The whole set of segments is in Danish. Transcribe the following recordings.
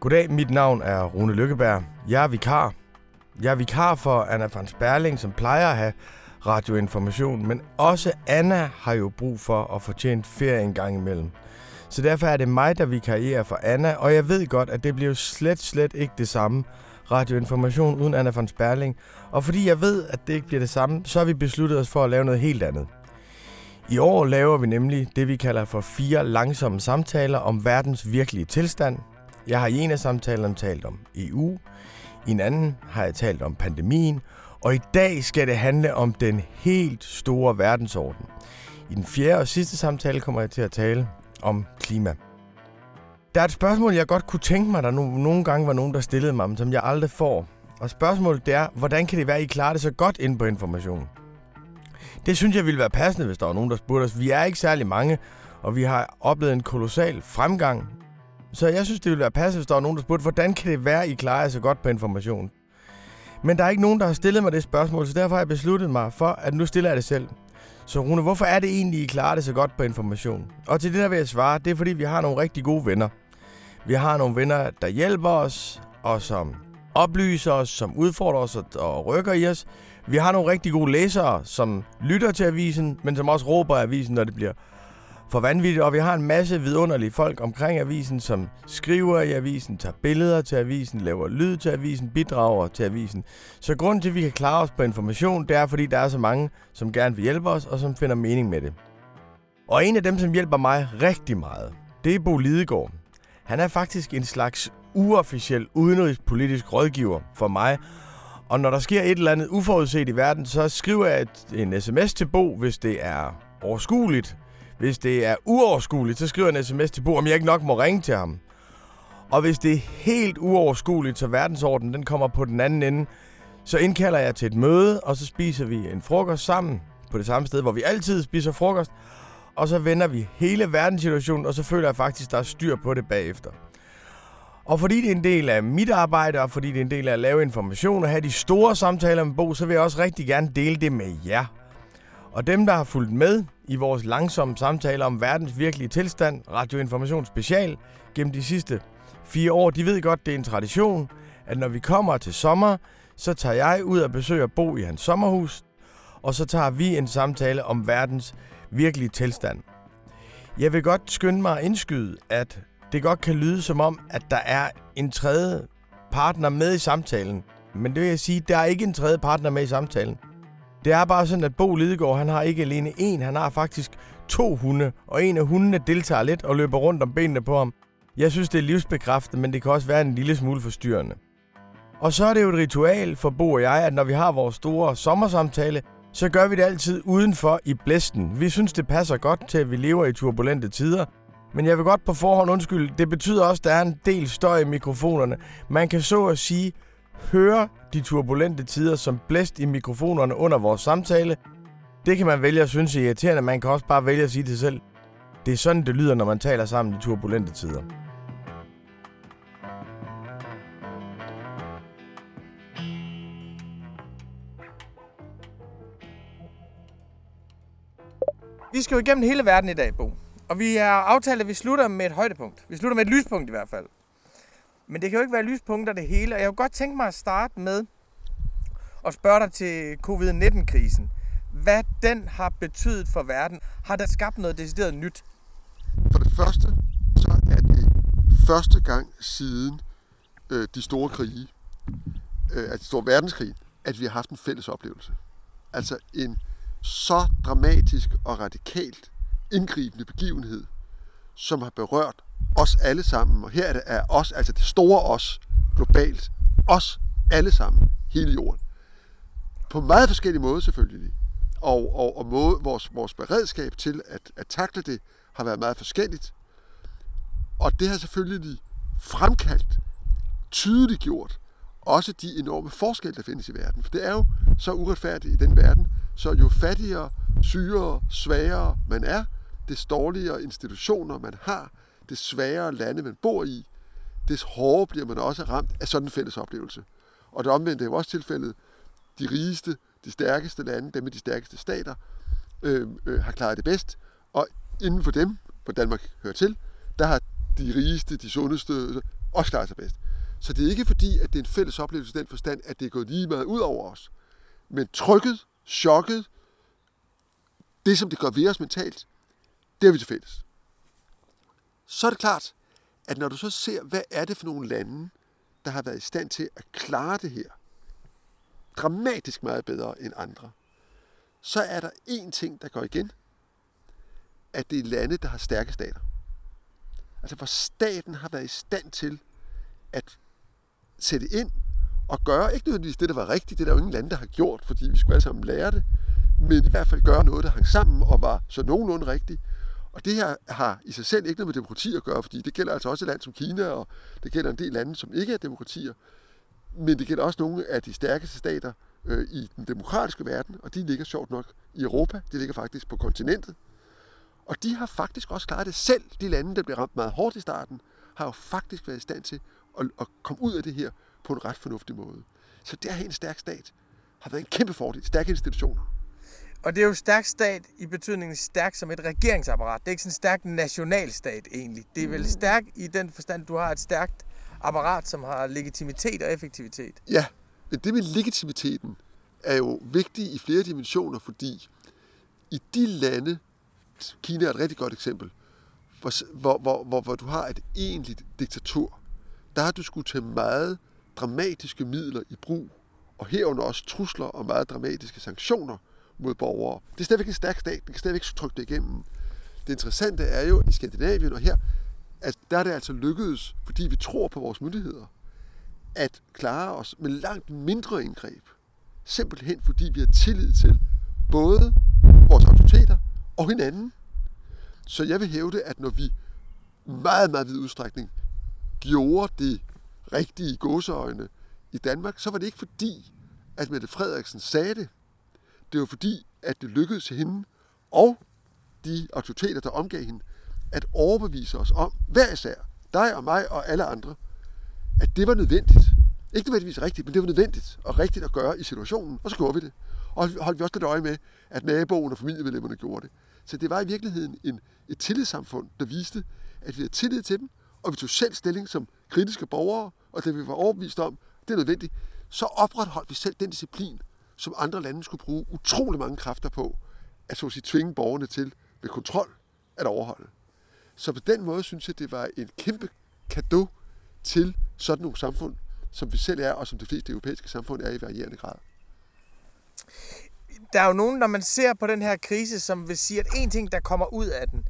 Goddag, mit navn er Rune Lykkeberg. Jeg er vikar. Jeg er vikar for Anna van Sperling, som plejer at have radioinformation, men også Anna har jo brug for at fortjene ferie en gang imellem. Så derfor er det mig, der vikarierer for Anna, og jeg ved godt, at det bliver jo slet, slet ikke det samme radioinformation uden Anna van Sperling. Og fordi jeg ved, at det ikke bliver det samme, så har vi besluttet os for at lave noget helt andet. I år laver vi nemlig det, vi kalder for fire langsomme samtaler om verdens virkelige tilstand. Jeg har i en af samtalerne talt om EU, i en anden har jeg talt om pandemien, og i dag skal det handle om den helt store verdensorden. I den fjerde og sidste samtale kommer jeg til at tale om klima. Der er et spørgsmål, jeg godt kunne tænke mig, der nogle gange var nogen, der stillede mig, som jeg aldrig får. Og spørgsmålet det er, hvordan kan det være, at I klarer det så godt ind på information? Det synes jeg ville være passende, hvis der var nogen, der spurgte os. Vi er ikke særlig mange, og vi har oplevet en kolossal fremgang. Så jeg synes, det ville være passende, hvis der var nogen, der spurgte, hvordan kan det være, I klarer jer så godt på information? Men der er ikke nogen, der har stillet mig det spørgsmål, så derfor har jeg besluttet mig for, at nu stiller jeg det selv. Så Rune, hvorfor er det egentlig, I klarer det så godt på information? Og til det der vil jeg svare, det er fordi, vi har nogle rigtig gode venner. Vi har nogle venner, der hjælper os, og som oplyser os, som udfordrer os og rykker i os. Vi har nogle rigtig gode læsere, som lytter til avisen, men som også råber avisen, når det bliver for vanvittigt. Og vi har en masse vidunderlige folk omkring avisen, som skriver i avisen, tager billeder til avisen, laver lyd til avisen, bidrager til avisen. Så grunden til, at vi kan klare os på information, det er, fordi der er så mange, som gerne vil hjælpe os, og som finder mening med det. Og en af dem, som hjælper mig rigtig meget, det er Bo Lidegaard. Han er faktisk en slags uofficiel udenrigspolitisk rådgiver for mig, og når der sker et eller andet uforudset i verden, så skriver jeg en sms til Bo, hvis det er overskueligt. Hvis det er uoverskueligt, så skriver jeg en sms til Bo, om jeg ikke nok må ringe til ham. Og hvis det er helt uoverskueligt, så verdensordenen den kommer på den anden ende, så indkalder jeg til et møde, og så spiser vi en frokost sammen på det samme sted, hvor vi altid spiser frokost. Og så vender vi hele verdenssituationen, og så føler jeg faktisk, der er styr på det bagefter. Og fordi det er en del af mit arbejde, og fordi det er en del af at lave information og have de store samtaler med Bo, så vil jeg også rigtig gerne dele det med jer. Og dem, der har fulgt med i vores langsomme samtaler om verdens virkelige tilstand, Radioinformation Special, gennem de sidste fire år, de ved godt, det er en tradition, at når vi kommer til sommer, så tager jeg ud og besøger Bo i hans sommerhus, og så tager vi en samtale om verdens virkelige tilstand. Jeg vil godt skynde mig at indskyde, at det godt kan lyde som om, at der er en tredje partner med i samtalen. Men det vil jeg sige, der er ikke en tredje partner med i samtalen. Det er bare sådan, at Bo Lidegaard, han har ikke alene en, han har faktisk to hunde, og en af hundene deltager lidt og løber rundt om benene på ham. Jeg synes, det er livsbekræftet, men det kan også være en lille smule forstyrrende. Og så er det jo et ritual for Bo og jeg, at når vi har vores store sommersamtale, så gør vi det altid udenfor i blæsten. Vi synes, det passer godt til, at vi lever i turbulente tider, men jeg vil godt på forhånd undskylde, det betyder også, at der er en del støj i mikrofonerne. Man kan så at sige høre de turbulente tider som blæst i mikrofonerne under vores samtale. Det kan man vælge at synes er irriterende, man kan også bare vælge at sige det selv. Det er sådan, det lyder, når man taler sammen i turbulente tider. Vi skal jo igennem hele verden i dag, Bo. Og vi har aftalt, at vi slutter med et højdepunkt. Vi slutter med et lyspunkt i hvert fald. Men det kan jo ikke være lyspunkter det hele. Og jeg kunne godt tænke mig at starte med at spørge dig til covid-19-krisen. Hvad den har betydet for verden? Har der skabt noget decideret nyt? For det første, så er det første gang siden øh, de store krige, øh, altså store verdenskrig, at vi har haft en fælles oplevelse. Altså en så dramatisk og radikalt indgribende begivenhed, som har berørt os alle sammen. Og her er det er os, altså det store os, globalt. Os alle sammen, hele jorden. På meget forskellige måder selvfølgelig. Og, og, og måde, vores, vores beredskab til at, at takle det har været meget forskelligt. Og det har selvfølgelig fremkaldt, tydeligt gjort, også de enorme forskelle, der findes i verden. For det er jo så uretfærdigt i den verden, så jo fattigere, sygere, svagere man er, des dårligere institutioner man har, det sværere lande man bor i, des hårdere bliver man også ramt af sådan en fælles oplevelse. Og det omvendte er jo også tilfældet. De rigeste, de stærkeste lande, dem med de stærkeste stater, øh, øh, har klaret det bedst. Og inden for dem, hvor Danmark hører til, der har de rigeste, de sundeste, øh, også klaret sig bedst. Så det er ikke fordi, at det er en fælles oplevelse i den forstand, at det er gået lige meget ud over os. Men trykket, chokket, det som det gør ved os mentalt, det er vi til fælles. Så er det klart, at når du så ser, hvad er det for nogle lande, der har været i stand til at klare det her dramatisk meget bedre end andre, så er der én ting, der går igen, at det er lande, der har stærke stater. Altså hvor staten har været i stand til at sætte ind og gøre, ikke nødvendigvis det, der var rigtigt, det er der jo ingen lande, der har gjort, fordi vi skulle alle sammen lære det, men i hvert fald gøre noget, der hang sammen og var så nogenlunde rigtigt. Og det her har i sig selv ikke noget med demokrati at gøre, fordi det gælder altså også et land som Kina, og det gælder en del lande, som ikke er demokratier. Men det gælder også nogle af de stærkeste stater øh, i den demokratiske verden, og de ligger sjovt nok i Europa. De ligger faktisk på kontinentet. Og de har faktisk også klaret det selv. De lande, der blev ramt meget hårdt i starten, har jo faktisk været i stand til at, at komme ud af det her på en ret fornuftig måde. Så det at have en stærk stat har været en kæmpe fordel. Stærke institutioner. Og det er jo stærk stat i betydningen stærk som et regeringsapparat. Det er ikke sådan en stærk nationalstat egentlig. Det er vel mm. stærk i den forstand, du har et stærkt apparat, som har legitimitet og effektivitet. Ja, men det med legitimiteten er jo vigtigt i flere dimensioner, fordi i de lande, Kina er et rigtig godt eksempel, hvor, hvor, hvor, hvor, hvor du har et egentligt diktatur, der har du skulle tage meget dramatiske midler i brug, og herunder også trusler og meget dramatiske sanktioner mod borgere. Det er stadigvæk en stærk stat, den kan stadigvæk trykke det igennem. Det interessante er jo i Skandinavien og her, at der er det altså lykkedes, fordi vi tror på vores myndigheder, at klare os med langt mindre indgreb. Simpelthen fordi vi har tillid til både vores autoriteter og hinanden. Så jeg vil hævde, at når vi meget, meget vid udstrækning gjorde det rigtige gåseøjne i Danmark, så var det ikke fordi, at Mette Frederiksen sagde det. Det var fordi, at det lykkedes hende og de autoriteter, der omgav hende, at overbevise os om, hver især, dig og mig og alle andre, at det var nødvendigt. Ikke nødvendigvis rigtigt, men det var nødvendigt og rigtigt at gøre i situationen, og så gjorde vi det. Og holdt vi også lidt øje med, at naboen og familiemedlemmerne gjorde det. Så det var i virkeligheden en, et tillidssamfund, der viste, at vi havde tillid til dem, og vi tog selv stilling som kritiske borgere, og det vi var overbevist om, det er nødvendigt, så opretholdt vi selv den disciplin, som andre lande skulle bruge utrolig mange kræfter på, at så at sige, tvinge borgerne til ved kontrol at overholde. Så på den måde synes jeg, det var en kæmpe gave til sådan nogle samfund, som vi selv er, og som de fleste europæiske samfund er i varierende grad. Der er jo nogen, når man ser på den her krise, som vil sige, at en ting, der kommer ud af den,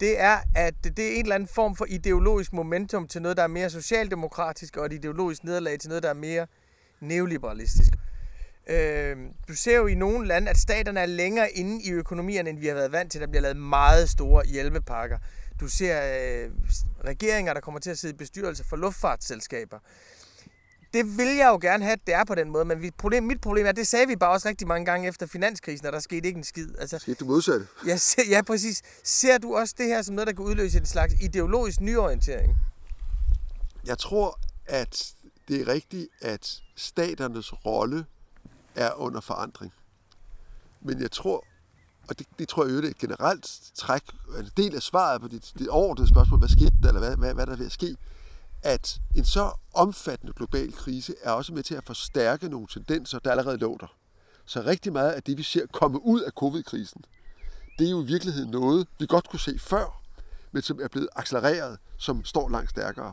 det er, at det er en eller anden form for ideologisk momentum til noget, der er mere socialdemokratisk, og et ideologisk nederlag til noget, der er mere neoliberalistisk. Øh, du ser jo i nogle lande, at staterne er længere inde i økonomierne, end vi har været vant til. Der bliver lavet meget store hjælpepakker. Du ser øh, regeringer, der kommer til at sidde i bestyrelse for luftfartsselskaber. Det vil jeg jo gerne have, at det er på den måde, men mit problem, mit problem er, det sagde vi bare også rigtig mange gange efter finanskrisen, og der skete ikke en skid. Altså, skete du modsatte? Ja, ja, præcis. Ser du også det her som noget, der kan udløse en slags ideologisk nyorientering? Jeg tror, at det er rigtigt, at staternes rolle er under forandring. Men jeg tror, og det, det tror jeg jo er et generelt træk, en del af svaret på det, det overordnede spørgsmål, hvad skete der, eller hvad, hvad, hvad der er ved at ske, at en så omfattende global krise er også med til at forstærke nogle tendenser, der allerede lå der. Så rigtig meget af det, vi ser komme ud af covid-krisen, det er jo i virkeligheden noget, vi godt kunne se før, men som er blevet accelereret, som står langt stærkere.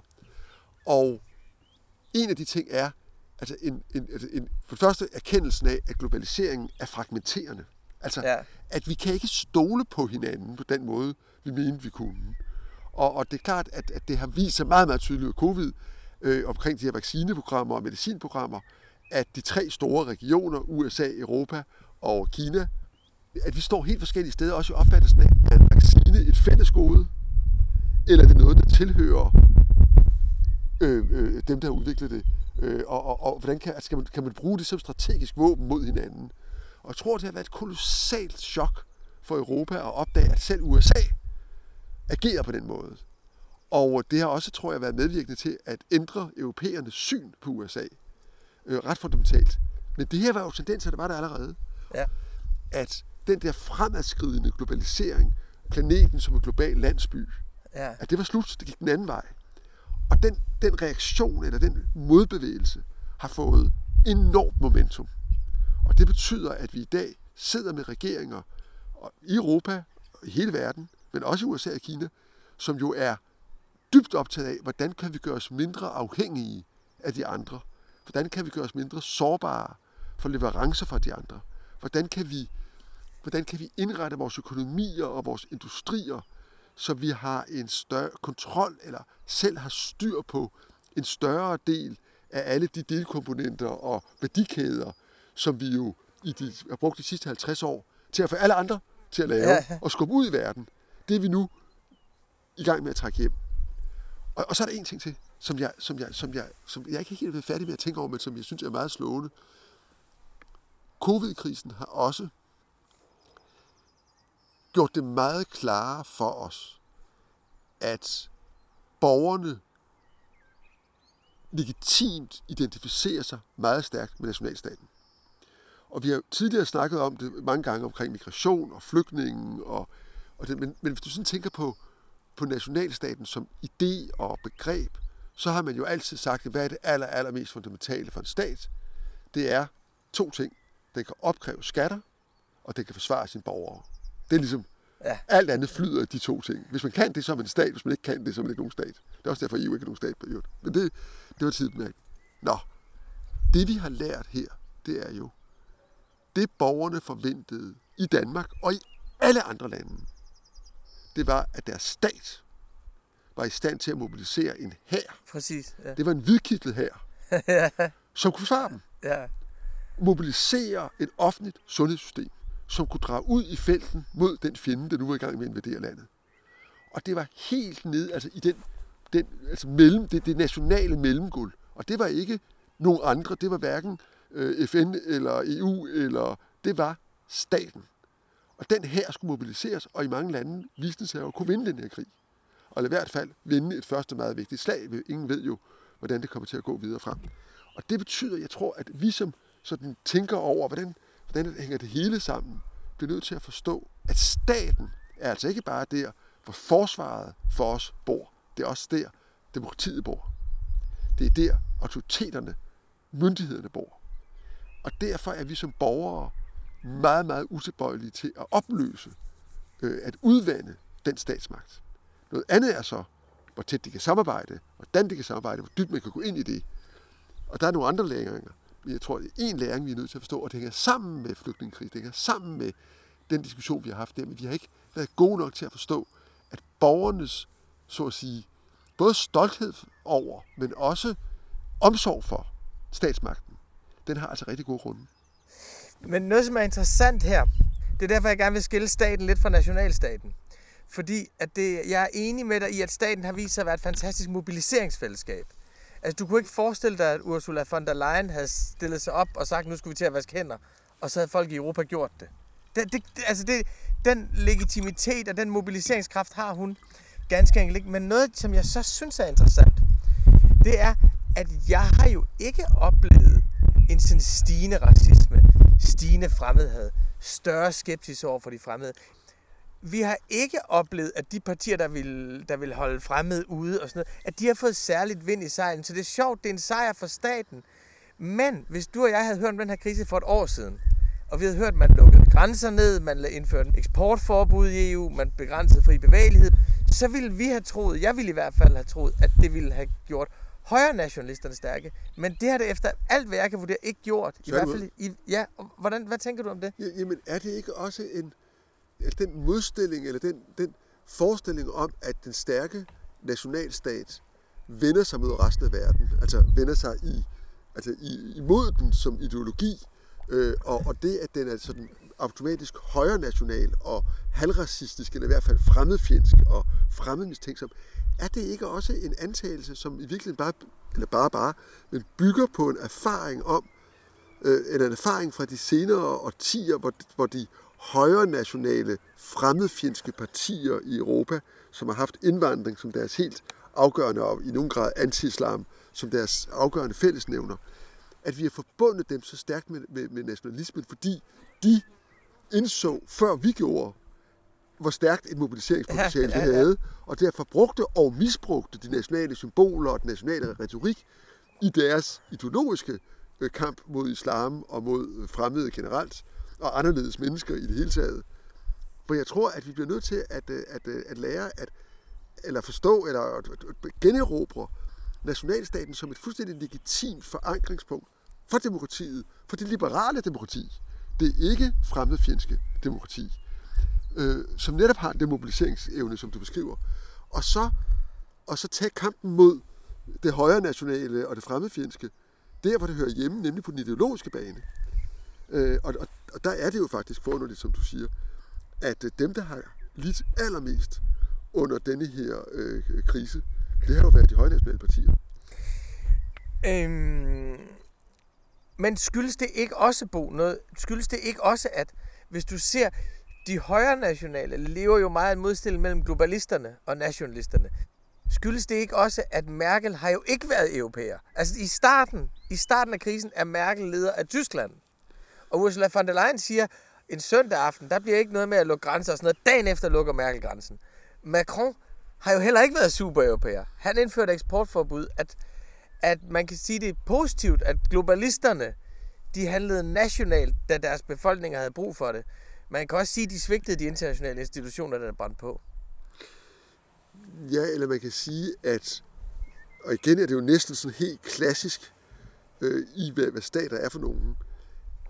Og en af de ting er, altså en, en, altså en, for det første erkendelsen af, at globaliseringen er fragmenterende. Altså, ja. at vi kan ikke stole på hinanden på den måde, vi mente, vi kunne. Og, og det er klart, at, at det har vist sig meget, meget tydeligt af covid, øh, omkring de her vaccineprogrammer og medicinprogrammer, at de tre store regioner, USA, Europa og Kina, at vi står helt forskellige steder, også i opfattelsen af, er en vaccine et fælles gode, eller er det noget, der tilhører øh, øh, dem, der har udviklet det, øh, og, og, og hvordan kan, altså, kan, man, kan man bruge det som strategisk våben mod hinanden. Og jeg tror, det har været et kolossalt chok for Europa at opdage, at selv USA agerer på den måde. Og det har også, tror jeg, været medvirkende til at ændre europæernes syn på USA. Øh, ret fundamentalt. Men det her var jo tendenser, der var der allerede. Ja. At den der fremadskridende globalisering, planeten som en global landsby, ja. at det var slut, det gik den anden vej. Og den, den reaktion, eller den modbevægelse, har fået enormt momentum. Og det betyder, at vi i dag sidder med regeringer i Europa, i hele verden, men også i USA og Kina, som jo er dybt optaget af, hvordan kan vi gøre os mindre afhængige af de andre? Hvordan kan vi gøre os mindre sårbare for leverancer fra de andre? Hvordan kan vi, hvordan kan vi indrette vores økonomier og vores industrier, så vi har en større kontrol, eller selv har styr på en større del af alle de delkomponenter og værdikæder, som vi jo i de, har brugt de sidste 50 år til at få alle andre til at lave ja. og skubbe ud i verden. Det er vi nu i gang med at trække hjem. Og, og så er der en ting til, som jeg, som, jeg, som, jeg, som jeg ikke helt er færdig med at tænke over, men som jeg synes er meget slående. Covid-krisen har også gjort det meget klare for os, at borgerne legitimt identificerer sig meget stærkt med nationalstaten. Og vi har tidligere snakket om det mange gange omkring migration og flygtningen. Og, og det, men, men hvis du sådan tænker på, på nationalstaten som idé og begreb, så har man jo altid sagt, hvad er det aller, aller mest fundamentale for en stat? Det er to ting. Den kan opkræve skatter, og den kan forsvare sine borgere. Det er ligesom, ja. alt andet flyder de to ting. Hvis man kan det, så er man en stat. Hvis man ikke kan det, så er man ikke nogen stat. Det er også derfor, EU ikke er nogen stat på Men det, det var tiden med. Nå, det vi har lært her, det er jo, det borgerne forventede i Danmark og i alle andre lande, det var, at deres stat var i stand til at mobilisere en hær. Præcis. Ja. Det var en hvidkittet hær, ja. som kunne svare dem. Ja. Mobilisere et offentligt sundhedssystem, som kunne drage ud i felten mod den fjende, der nu var i gang med at invadere landet. Og det var helt ned altså i den, den altså mellem, det, det nationale mellemgulv. Og det var ikke nogen andre, det var hverken øh, FN eller EU, eller det var staten. Og den her skulle mobiliseres, og i mange lande viste sig at kunne vinde den her krig. Og i hvert fald vinde et første meget vigtigt slag. Ingen ved jo, hvordan det kommer til at gå videre frem. Og det betyder, jeg tror, at vi som sådan tænker over, hvordan, hvordan hænger det hele sammen, bliver nødt til at forstå, at staten er altså ikke bare der, hvor forsvaret for os bor. Det er også der, demokratiet bor. Det er der, autoriteterne, myndighederne bor. Og derfor er vi som borgere meget, meget utilbøjelige til at opløse, øh, at udvande den statsmagt. Noget andet er så, hvor tæt de kan samarbejde, hvordan de kan samarbejde, hvor dybt man kan gå ind i det. Og der er nogle andre læringer. Men jeg tror, det er en læring, vi er nødt til at forstå, og det hænger sammen med flygtningekrisen, Det hænger sammen med den diskussion, vi har haft der. Men vi har ikke været gode nok til at forstå, at borgernes, så at sige, både stolthed over, men også omsorg for statsmagten, den har altså rigtig gode grunde. Men noget, som er interessant her, det er derfor, jeg gerne vil skille staten lidt fra nationalstaten. Fordi at det, jeg er enig med dig i, at staten har vist sig at være et fantastisk mobiliseringsfællesskab. Altså, du kunne ikke forestille dig, at Ursula von der Leyen havde stillet sig op og sagt, nu skal vi til at vaske hænder, og så havde folk i Europa gjort det. det, det altså, det, den legitimitet og den mobiliseringskraft har hun ganske enkelt ikke. Men noget, som jeg så synes er interessant, det er, at jeg har jo ikke oplevet en sådan stigende racisme, stigende fremmedhed, større skepsis over for de fremmede. Vi har ikke oplevet, at de partier, der vil, der vil holde fremmede ude og sådan noget, at de har fået særligt vind i sejlen. Så det er sjovt, det er en sejr for staten. Men hvis du og jeg havde hørt om den her krise for et år siden, og vi havde hørt, at man lukkede grænser ned, man indførte eksportforbud i EU, man begrænsede fri bevægelighed, så ville vi have troet, jeg ville i hvert fald have troet, at det ville have gjort højre nationalisterne stærke. Men det har det efter alt, hvad jeg kan vurdere, ikke gjort. I hvert fald, i, ja, hvordan, hvad tænker du om det? Ja, jamen, er det ikke også en, Øh, den modstilling, eller den, den forestilling om, at den stærke nationalstat vender sig mod resten af verden, altså vender sig i, altså i, imod den som ideologi, øh, og, og det, at den er sådan automatisk højre national og halvracistisk, eller i hvert fald fremmedfjendsk og fremmedmistænksom, er det ikke også en antagelse, som i virkeligheden bare, eller bare bare, men bygger på en erfaring om, øh, eller en erfaring fra de senere årtier, hvor, hvor de højre nationale fremmedfjendske partier i Europa, som har haft indvandring som deres helt afgørende og i nogen grad anti-islam som deres afgørende fællesnævner, at vi har forbundet dem så stærkt med, med, med nationalismen, fordi de indså, før vi gjorde, hvor stærkt et mobiliseringspotentiale Ja, ja, ja, det havde, og derfor brugte og misbrugte de nationale symboler og den nationale retorik i deres ideologiske øh, kamp mod islam og mod øh, fremmede generelt, og anderledes mennesker i det hele taget. For jeg tror, at vi bliver nødt til at, øh, at, øh, at lære at eller forstå, eller at generobre nationalstaten som et fuldstændig legitimt forankringspunkt for demokratiet, for det liberale demokrati. Det er ikke fremmedfjendske demokrati, øh, som netop har den mobiliseringsevne, som du beskriver. Og så, og så tage kampen mod det højre nationale og det fremmedfjendske, der hvor det hører hjemme, nemlig på den ideologiske bane. Øh, og, og, og der er det jo faktisk forunderligt, som du siger, at øh, dem, der har lidt allermest under denne her øh, krise, det har jo været de højnationale partier. Øhm, men skyldes det ikke også, Bo, noget, skyldes det ikke også, at hvis du ser, de højre nationale lever jo meget en modstilling mellem globalisterne og nationalisterne. Skyldes det ikke også, at Merkel har jo ikke været europæer? Altså i starten, i starten af krisen er Merkel leder af Tyskland. Og Ursula von der Leyen siger, en søndag aften, der bliver ikke noget med at lukke grænser og sådan noget. Dagen efter lukker Merkel grænsen. Macron har jo heller ikke været super europæer. Han indførte eksportforbud, at, at man kan sige det er positivt, at globalisterne, de handlede nationalt, da deres befolkninger havde brug for det. Man kan også sige, at de svigtede de internationale institutioner, der brændte på. Ja, eller man kan sige, at, og igen er det jo næsten sådan helt klassisk øh, i, hvad, hvad stater er for nogen,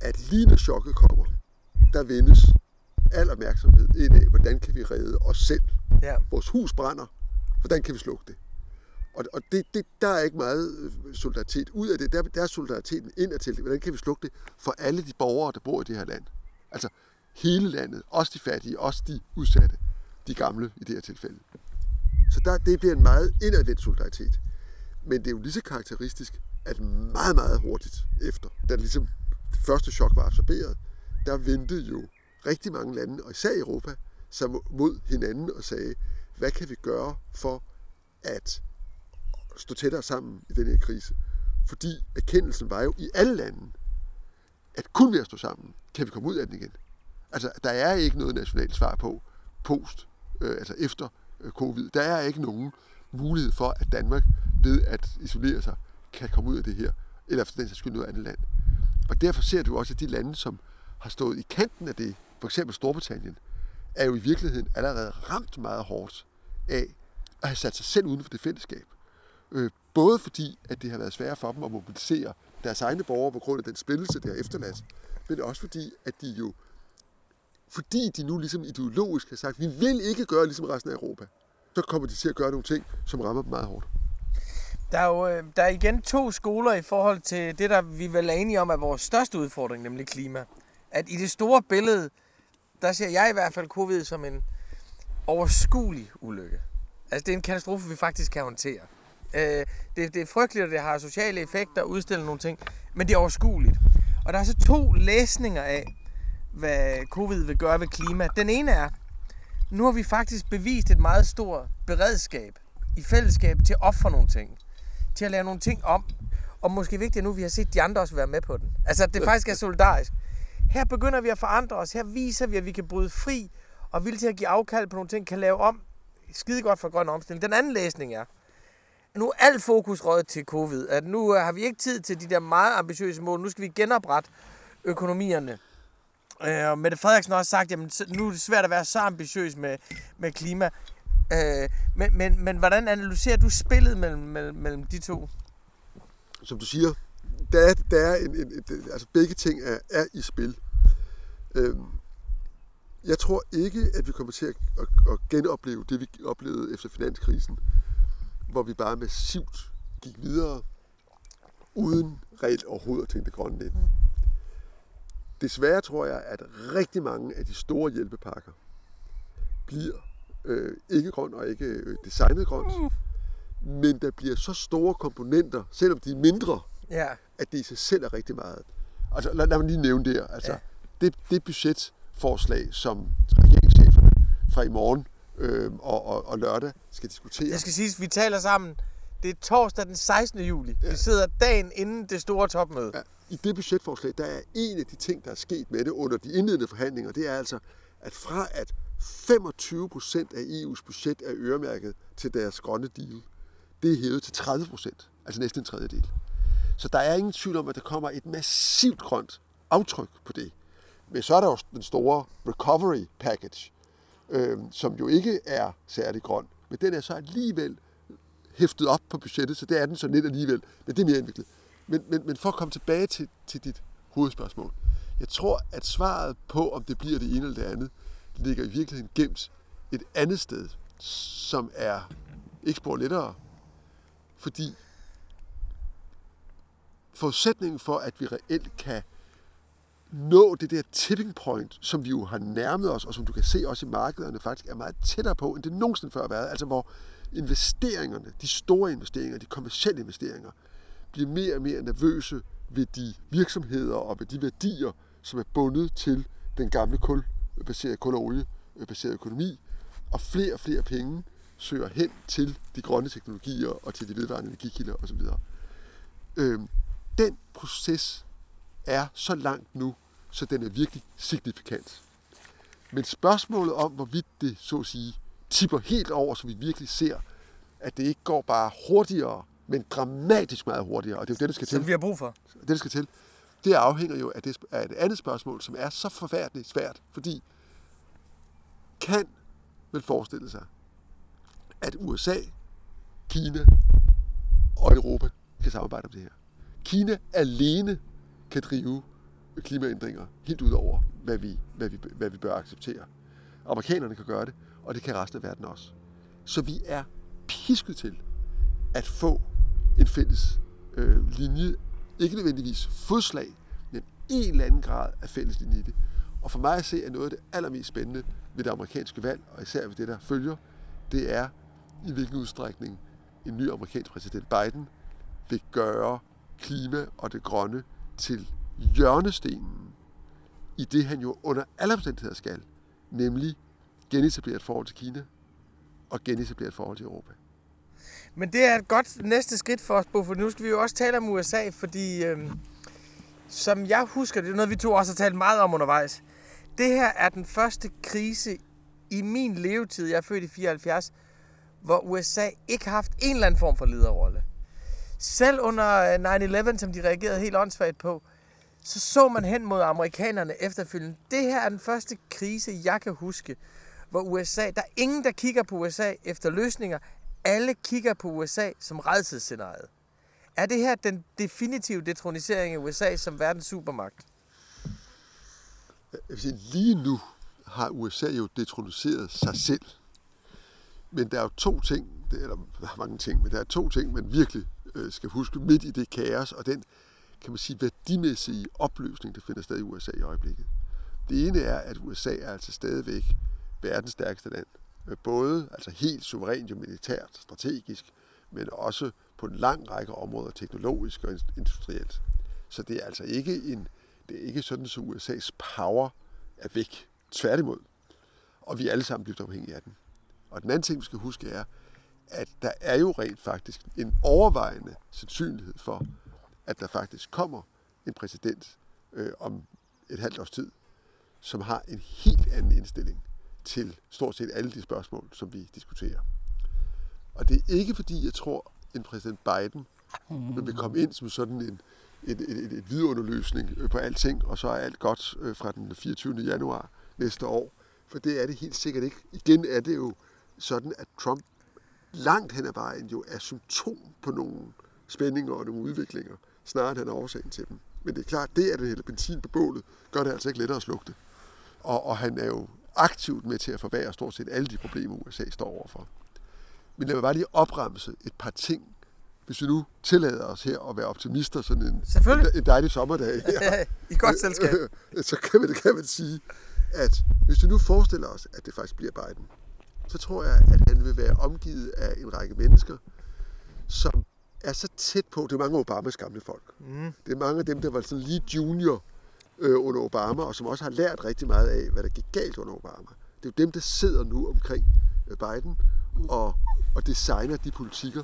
at lige når chokket kommer, der vendes al opmærksomhed ind af, hvordan kan vi redde os selv. Ja. Vores hus brænder, hvordan kan vi slukke det? Og, og det, det, der er ikke meget øh, solidaritet ud af det. Der, der er solidariteten indadtil. Hvordan kan vi slukke det for alle de borgere, der bor i det her land? Altså hele landet, også de fattige, også de udsatte, de gamle i det her tilfælde. Så der, det bliver en meget indadvendt solidaritet. Men det er jo lige så karakteristisk, at meget, meget hurtigt efter, da ligesom det første chok var absorberet, der ventede jo rigtig mange lande, og især Europa, sig mod hinanden og sagde, hvad kan vi gøre for at stå tættere sammen i den her krise? Fordi erkendelsen var jo i alle lande, at kun ved at stå sammen, kan vi komme ud af den igen. Altså, der er ikke noget nationalt svar på post, øh, altså efter øh, covid. Der er ikke nogen mulighed for, at Danmark ved at isolere sig, kan komme ud af det her, eller for den sags skyld noget andet land. Og derfor ser du også, at de lande, som har stået i kanten af det, for eksempel Storbritannien, er jo i virkeligheden allerede ramt meget hårdt af at have sat sig selv uden for det fællesskab. Øh, både fordi, at det har været sværere for dem at mobilisere deres egne borgere på grund af den splittelse, det har efterladt, men også fordi, at de jo, fordi de nu ligesom ideologisk har sagt, vi vil ikke gøre ligesom resten af Europa, så kommer de til at gøre nogle ting, som rammer dem meget hårdt. Der er jo øh, der er igen to skoler i forhold til det, der vi vel er enige om er vores største udfordring, nemlig klima. At i det store billede, der ser jeg i hvert fald covid som en overskuelig ulykke. Altså det er en katastrofe, vi faktisk kan håndtere. Øh, det, det er frygteligt, at det har sociale effekter, udstiller nogle ting, men det er overskueligt. Og der er så to læsninger af, hvad covid vil gøre ved klima. Den ene er, nu har vi faktisk bevist et meget stort beredskab i fællesskab til at ofre nogle ting. Til at lave nogle ting om. Og måske vigtigt nu, vi har set de andre også være med på den. Altså, at det faktisk er solidarisk. Her begynder vi at forandre os. Her viser vi, at vi kan bryde fri og vil til at give afkald på nogle ting, kan lave om. Skide godt for grøn omstilling. Den anden læsning er, nu er alt fokus røget til covid. At nu øh, har vi ikke tid til de der meget ambitiøse mål. Nu skal vi genoprette økonomierne. Øh, og Mette Frederiksen har også sagt, at nu er det svært at være så ambitiøs med, med klima. Øh, men, men, men hvordan analyserer du spillet mellem, mellem, mellem de to? Som du siger, der er, der er en, en, en, altså begge ting er, er i spil. Øhm, jeg tror ikke, at vi kommer til at, at, at genopleve det, vi oplevede efter finanskrisen, hvor vi bare massivt gik videre, uden reelt overhovedet at tænke det grønne ind. Desværre tror jeg, at rigtig mange af de store hjælpepakker bliver øh, ikke grøn og ikke øh, designet grønt, men der bliver så store komponenter, selvom de er mindre, Ja, at det i sig selv er rigtig meget. Altså, lad, lad mig lige nævne der. Altså, Ja. ja. det, det budgetforslag, som regeringscheferne fra i morgen øh, og, og, og lørdag skal diskutere, jeg skal sige, at vi taler sammen. Det er torsdag den 16. juli. Vi sidder dagen inden det store topmøde. Ja, I det budgetforslag, der er en af de ting, der er sket med det under de indledende forhandlinger, det er altså, at fra at 25 procent af EU's budget er øremærket til deres grønne deal. Det er hævet til 30 procent, altså næsten en tredjedel. Så der er ingen tvivl om, at der kommer et massivt grønt aftryk på det. Men så er der jo den store recovery package, øh, som jo ikke er særlig grøn. Men den er så alligevel hæftet op på budgettet, så det er den så lidt alligevel. Men det er mere indviklet. Men, men, men for at komme tilbage til, til dit hovedspørgsmål. Jeg tror, at svaret på, om det bliver det ene eller det andet, ligger i virkeligheden gemt et andet sted, som er ikke spor lettere. Fordi forudsætningen for, at vi reelt kan nå det der tipping point, som vi jo har nærmet os, og som du kan se også i markederne faktisk er meget tættere på, end det nogensinde før har været. Altså hvor investeringerne, de store investeringer, de kommersielle investeringer, bliver mere og mere nervøse ved de virksomheder og ved de værdier, som er bundet til den gamle kulbaserede kul- og oliebaserede økonomi, og flere og flere penge søger hen til de grønne teknologier og til de vedvarende energikilder osv. Øhm, den proces er så langt nu, så den er virkelig signifikant. Men spørgsmålet om, hvorvidt det, så at sige, tipper helt over, så vi virkelig ser, at det ikke går bare hurtigere, men dramatisk meget hurtigere, og det er jo det, der skal til. Som vi har brug for. Det, der skal til, det afhænger jo af, det, af et andet spørgsmål, som er så forfærdeligt svært, fordi kan vel forestille sig, at USA, Kina og Europa kan samarbejde om det her. Kina alene kan drive klimaændringer helt ud over, hvad vi, hvad, vi, hvad vi bør acceptere. Amerikanerne kan gøre det, og det kan resten af verden også. Så vi er pisket til at få en fælles øh, linje. Ikke nødvendigvis fodslag, men en eller anden grad af fælles linje i det. Og for mig at se, er noget af det allermest spændende ved det amerikanske valg, og især ved det, der følger, det er, i hvilken udstrækning en ny amerikansk præsident Biden vil gøre klima og det grønne til hjørnestenen i det, han jo under alle omstændigheder skal, nemlig genetablere et forhold til Kina og genetablere et forhold til Europa. Men det er et godt næste skridt for os, Bo, for nu skal vi jo også tale om USA, fordi øh, som jeg husker, det er noget, vi to også har talt meget om undervejs. Det her er den første krise i min levetid, jeg er født i 74, hvor USA ikke har haft en eller anden form for lederrolle. Selv under øh, 9-11, som de reagerede helt åndssvagt på, så så man hen mod amerikanerne efterfølgende. Det her er den første krise, jeg kan huske, hvor USA, der er ingen, der kigger på USA efter løsninger. Alle kigger på USA som redselsscenariet. Er det her den definitive detronisering af USA som verdens supermagt? Jeg vil sige, lige nu har USA jo detroniseret sig selv. Men der er jo to ting, eller der er mange ting, men der er to ting, man virkelig øh, skal huske midt i det kaos, og den, kan man sige, værdimæssige opløsning, der finder sted i USA i øjeblikket. Det ene er, at USA er altså stadigvæk verdens stærkeste land. Både altså helt suverænt jo militært, strategisk, men også på en lang række områder, teknologisk og industrielt. Så det er altså ikke, en, det er ikke sådan, at USA's power er væk. Tværtimod. Og vi er alle sammen dybt afhængige af den. Og den anden ting, vi skal huske, er, at der er jo rent faktisk en overvejende sandsynlighed for, at der faktisk kommer en præsident øh, om et halvt års tid, som har en helt anden indstilling til stort set alle de spørgsmål, som vi diskuterer. Og det er ikke fordi, jeg tror, en præsident Biden vil komme ind som sådan en, en, en, en, en vidunderløsning øh, på alting, og så er alt godt øh, fra den 24. januar næste år. For det er det helt sikkert ikke. Igen er det jo sådan, at Trump langt hen ad vejen jo er symptom på nogle spændinger og nogle udviklinger, snarere end han er årsagen til dem. Men det er klart, det at det hælder benzin på bålet, gør det altså ikke lettere at slukke det. Og, og han er jo aktivt med til at forværre stort set alle de problemer, USA står overfor. Men lad mig bare lige opremse et par ting, hvis vi nu tillader os her at være optimister sådan en, en, dejlig sommerdag. Her, I godt selskab. Så kan man, kan man sige, at hvis vi nu forestiller os, at det faktisk bliver Biden, så tror jeg, at han vil være omgivet af en række mennesker, som er så tæt på, det er mange af Obamas gamle folk. Mm. Det er mange af dem, der var sådan lige junior øh, under Obama, og som også har lært rigtig meget af, hvad der gik galt under Obama. Det er jo dem, der sidder nu omkring øh, Biden og, og designer de politikker.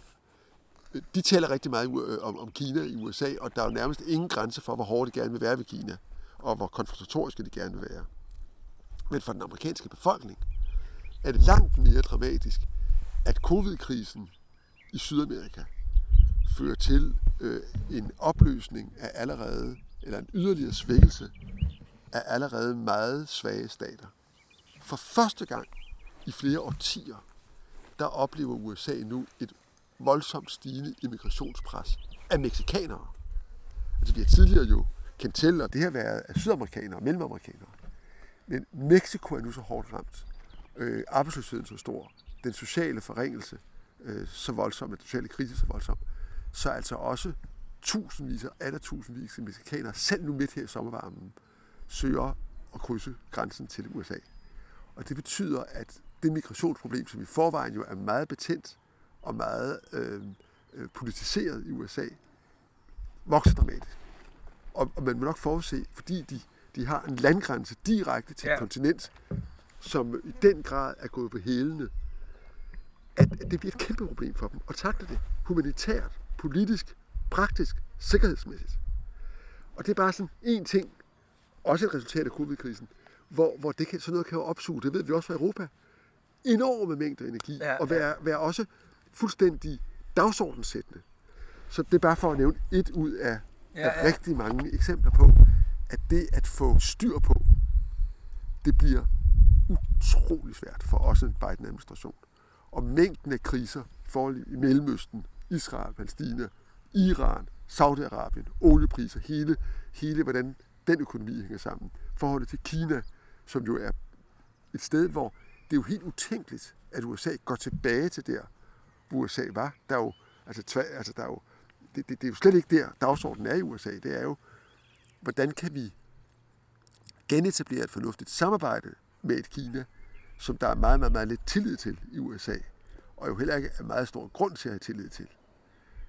De taler rigtig meget øh, om, om Kina i USA, og der er jo nærmest ingen grænse for, hvor hårdt de gerne vil være ved Kina, og hvor konfrontatoriske de gerne vil være. Men for den amerikanske befolkning, er det langt mere dramatisk, at covid-krisen i Sydamerika fører til øh, en opløsning af allerede, eller en yderligere svækkelse af allerede meget svage stater. For første gang i flere årtier, der oplever USA nu et voldsomt stigende immigrationspres af meksikanere. Altså vi har tidligere jo kendt til, og det har været af sydamerikanere og mellemamerikanere. Men Mexico er nu så hårdt ramt. Øh, arbejdsløsheden så stor. Den sociale forringelse øh, så voldsom, den sociale krise så voldsom. Så altså også tusindvis og alle tusindvis af mexikanere, selv nu midt her i sommervarmen, søger at krydse grænsen til USA. Og det betyder, at det migrationsproblem, som i forvejen jo er meget betændt og meget øh, øh politiseret i USA, vokser dramatisk. Og, og man må nok forudse, fordi de, de har en landgrænse direkte til ja. et kontinent, som i den grad er gået på hælene, at, at det bliver et kæmpe problem for dem at takle det humanitært, politisk, praktisk, sikkerhedsmæssigt. Og det er bare sådan en ting, også et resultat af covid-krisen, hvor, hvor det kan, sådan noget kan jo opsuge, det ved vi også fra Europa, enorme mængder energi, ja, og være, være også fuldstændig dagsordenssættende. Så det er bare for at nævne et ud af, ja, ja. af rigtig mange eksempler på, at det at få styr på, det bliver utrolig svært for også en Biden-administration. Og mængden af kriser forhold i Mellemøsten, Israel, Palæstina, Iran, Saudi-Arabien, oliepriser, hele, hele hvordan den økonomi hænger sammen. Forholdet til Kina, som jo er et sted, hvor det er jo helt utænkeligt, at USA går tilbage til der, hvor USA var. Der er jo, altså, tvæ, altså der er jo, det, det, det er jo slet ikke der, dagsordenen er i USA. Det er jo, hvordan kan vi genetablere et fornuftigt samarbejde med et Kina, som der er meget, meget, meget lidt tillid til i USA, og jo heller ikke er meget stor grund til at have tillid til.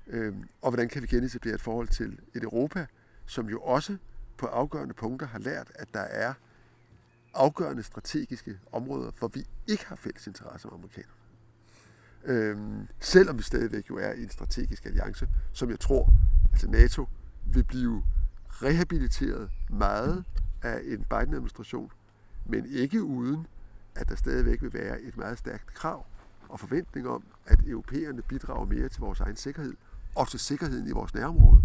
Øh, og hvordan kan vi genetablere et forhold til et Europa, som jo også på afgørende punkter har lært, at der er afgørende strategiske områder, hvor vi ikke har fælles interesse med amerikanerne. Øhm, selvom vi stadigvæk jo er i en strategisk alliance, som jeg tror, altså NATO, vil blive rehabiliteret meget af en Biden-administration, men ikke uden, at der stadigvæk vil være et meget stærkt krav og forventning om, at europæerne bidrager mere til vores egen sikkerhed, og til sikkerheden i vores nærområde.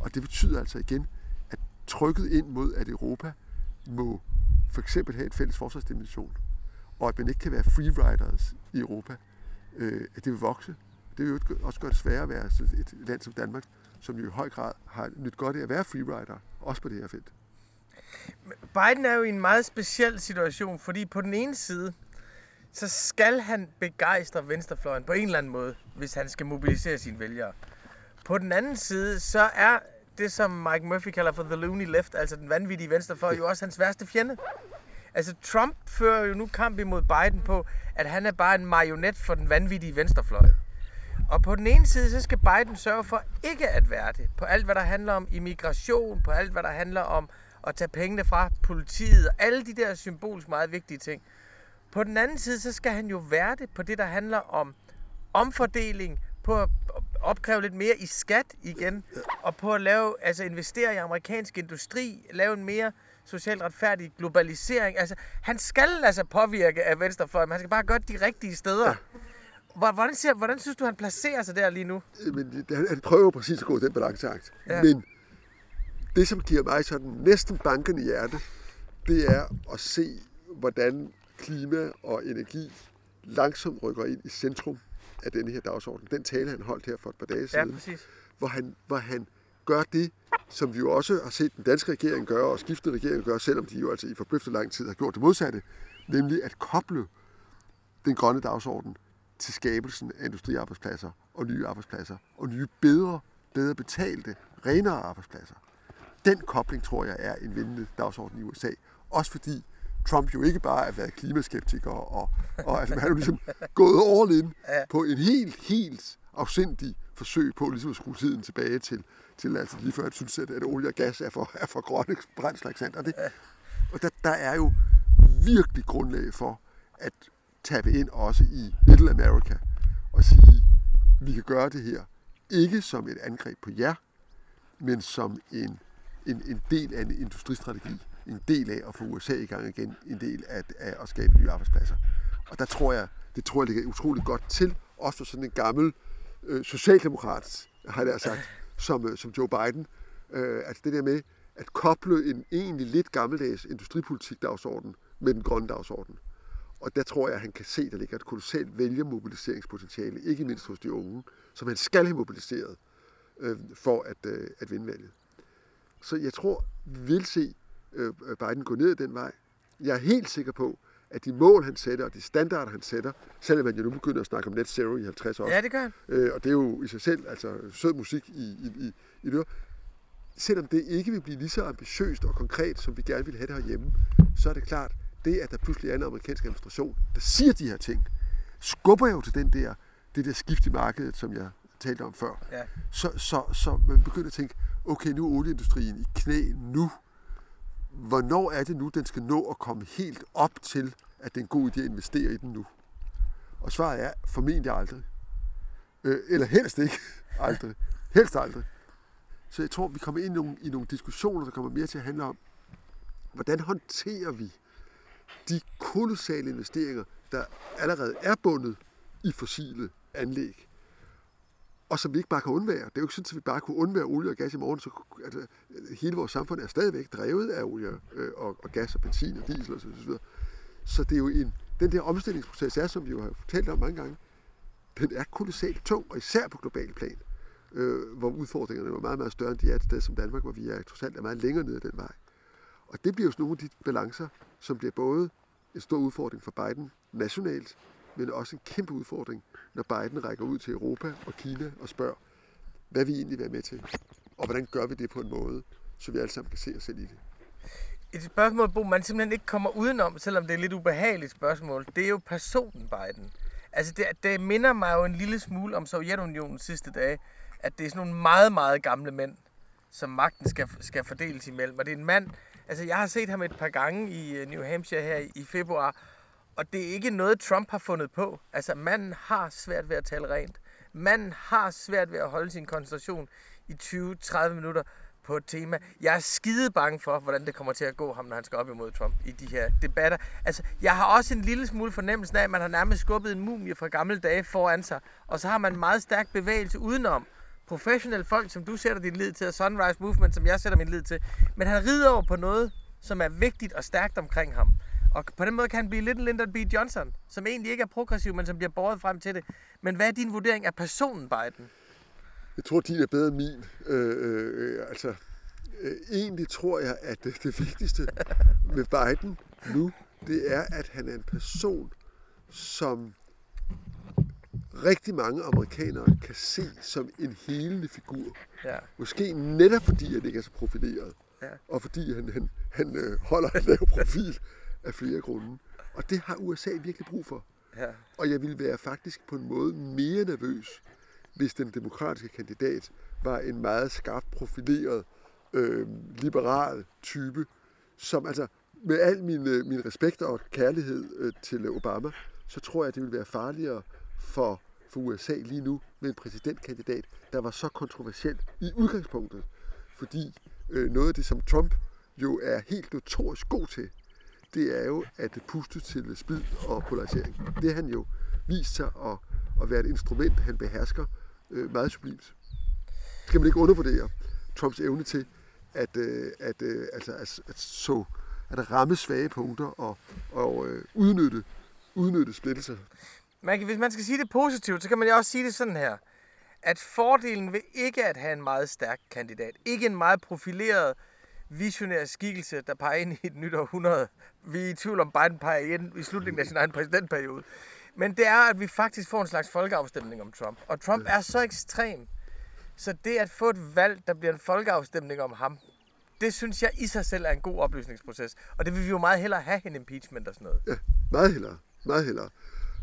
Og det betyder altså igen, at trykket ind mod, at Europa må for eksempel have et fælles forsvarsdimension, og at man ikke kan være freeriders i Europa, øh, at det vil vokse. Det vil jo også gøre det sværere at være et land som Danmark, som jo i høj grad har nyt godt af at være freerider, også på det her felt. Biden er jo i en meget speciel situation, fordi på den ene side, så skal han begejstre venstrefløjen på en eller anden måde, hvis han skal mobilisere sine vælgere. På den anden side, så er det, som Mike Murphy kalder for the loony left, altså den vanvittige venstrefløj, jo også hans værste fjende. Altså Trump fører jo nu kamp imod Biden på, at han er bare en marionet for den vanvittige venstrefløj. Og på den ene side, så skal Biden sørge for ikke at være det. På alt, hvad der handler om immigration, på alt, hvad der handler om at tage pengene fra politiet, og alle de der symbolisk meget vigtige ting. På den anden side, så skal han jo være det på det, der handler om omfordeling, på at opkræve lidt mere i skat igen, og på at lave, altså investere i amerikansk industri, lave en mere socialt retfærdig globalisering. Altså, han skal sig påvirke af venstrefløjen, men han skal bare gøre de rigtige steder. Ja. Hvordan, siger, hvordan synes du, han placerer sig der lige nu? Men, han, han prøver præcis at gå den balanceakt. Ja. Men det, som giver mig sådan næsten banken i hjertet, det er at se, hvordan klima og energi langsomt rykker ind i centrum af denne her dagsorden. Den tale, han holdt her for et par dage siden, ja, præcis. hvor, han, hvor han gør det, som vi jo også har set den danske regering gøre, og skiftende regering gøre, selvom de jo altså i forbløffende lang tid har gjort det modsatte, nemlig at koble den grønne dagsorden til skabelsen af industriarbejdspladser og nye arbejdspladser, og nye bedre, bedre betalte, renere arbejdspladser. Den kobling, tror jeg, er en vindende dagsorden i USA. Også fordi Trump jo ikke bare er været klimaskeptiker, og, og altså, han er jo ligesom gået all in på en helt, helt afsindig forsøg på ligesom at skrue tiden tilbage til, til altså lige før han synes, at, at olie og gas er for, er for grønne brændsler. Og, det, og der, der er jo virkelig grundlag for at tabe ind også i Middle America og sige, vi kan gøre det her ikke som et angreb på jer, men som en, en, en del af en industristrategi, en del af at få USA i gang igen, en del af, af at skabe nye arbejdspladser. Og der tror jeg, det tror jeg ligger utroligt godt til, også for sådan en gammel øh, socialdemokrat, har jeg sagt, som, øh, som Joe Biden. Øh, altså det der med at koble en egentlig lidt gammeldags industripolitik-dagsorden med den grønne dagsorden. Og der tror jeg, at han kan se, at der ligger et kolossalt vælgermobiliseringspotentiale, ikke mindst hos de unge, som han skal have mobiliseret øh, for at, øh, at vinde valget. Så jeg tror, vi vil se øh, Biden gå ned ad den vej. Jeg er helt sikker på, at de mål, han sætter, og de standarder, han sætter, selvom man jo nu begynder at snakke om net zero i 50 år. Ja, det gør han. Øh, og det er jo i sig selv altså sød musik i, i, i, i det. Selvom det ikke vil blive lige så ambitiøst og konkret, som vi gerne vil have det herhjemme, så er det klart, det at der pludselig er en amerikansk administration, der siger de her ting, skubber jo til den der, det der skift i markedet, som jeg talte om før. Ja. Så, så, så man begynder at tænke, okay, nu er olieindustrien i knæ nu. Hvornår er det nu, den skal nå at komme helt op til, at det er en god idé at investere i den nu? Og svaret er formentlig aldrig. Øh, eller helst ikke. aldrig. Helst aldrig. Så jeg tror, vi kommer ind i nogle, i nogle diskussioner, der kommer mere til at handle om, hvordan håndterer vi de kolossale investeringer, der allerede er bundet i fossile anlæg, og som vi ikke bare kan undvære. Det er jo ikke sådan, at vi bare kunne undvære olie og gas i morgen, så altså, hele vores samfund er stadigvæk drevet af olie øh, og, og gas og benzin og diesel osv. Så, så det er jo en, den der omstillingsproces er, som vi jo har fortalt om mange gange, den er kolossalt tung, og især på global plan, øh, hvor udfordringerne er meget, meget større, end de er et sted som Danmark, hvor vi er trods alt er meget længere nede ad den vej. Og det bliver jo sådan nogle af de balancer, som bliver både en stor udfordring for Biden nationalt, men også en kæmpe udfordring, når Biden rækker ud til Europa og Kina og spørger, hvad vi egentlig vil være med til, og hvordan gør vi det på en måde, så vi alle sammen kan se os selv i det. Et spørgsmål, Bo, man simpelthen ikke kommer udenom, selvom det er et lidt ubehageligt spørgsmål, det er jo personen Biden. Altså, det, det minder mig jo en lille smule om Sovjetunionens sidste dage, at det er sådan nogle meget, meget gamle mænd, som magten skal, skal fordeles imellem. Og det er en mand, altså jeg har set ham et par gange i øh, New Hampshire her i februar, og det er ikke noget, Trump har fundet på. Altså, manden har svært ved at tale rent. Manden har svært ved at holde sin koncentration i 20-30 minutter på et tema. Jeg er skide bange for, hvordan det kommer til at gå ham, når han skal op imod Trump i de her debatter. Altså, jeg har også en lille smule fornemmelse af, at man har nærmest skubbet en mumie fra gamle dage foran sig, og så har man en meget stærk bevægelse udenom. Professionelle folk, som du sætter din lid til, og Sunrise Movement, som jeg sætter min lid til. Men han rider over på noget, som er vigtigt og stærkt omkring ham. Og på den måde kan han blive lidt en Lyndon B. Johnson, som egentlig ikke er progressiv, men som bliver båret frem til det. Men hvad er din vurdering af personen Biden? Jeg tror, din er bedre end min. Øh, øh, altså, øh, egentlig tror jeg, at det, det vigtigste med Biden nu, det er, at han er en person, som rigtig mange amerikanere kan se som en helende figur. Ja. Måske netop fordi han ikke er så profileret, Ja. og fordi han, han, han øh, holder en lav profil af flere grunde. Og det har USA virkelig brug for. Ja. Og jeg ville være faktisk på en måde mere nervøs, hvis den demokratiske kandidat var en meget skarpt profileret, øh, liberal type, som altså med al min, øh, min respekt og kærlighed øh, til Obama, så tror jeg, det ville være farligere for, for USA lige nu med en præsidentkandidat, der var så kontroversiel i udgangspunktet. Fordi øh, noget af det, som Trump jo er helt notorisk god til, det er jo at puste til splid og polarisering. Det har han jo vist sig at, at være et instrument, han behersker øh, meget sublimt. Skal man ikke undervurdere Trumps evne til at, øh, at, øh, altså, at, at, så, at ramme svage punkter og, og øh, udnytte, udnytte splittelser. Man kan, hvis man skal sige det positivt, så kan man jo også sige det sådan her. At fordelen ved ikke at have en meget stærk kandidat, ikke en meget profileret, visionær skikkelse, der peger ind i et nyt århundrede. Vi er i tvivl om Biden peger ind i slutningen af sin egen præsidentperiode. Men det er, at vi faktisk får en slags folkeafstemning om Trump. Og Trump er så ekstrem, så det at få et valg, der bliver en folkeafstemning om ham, det synes jeg i sig selv er en god oplysningsproces. Og det vil vi jo meget hellere have en impeachment og sådan noget. Ja, meget hellere. Meget hellere.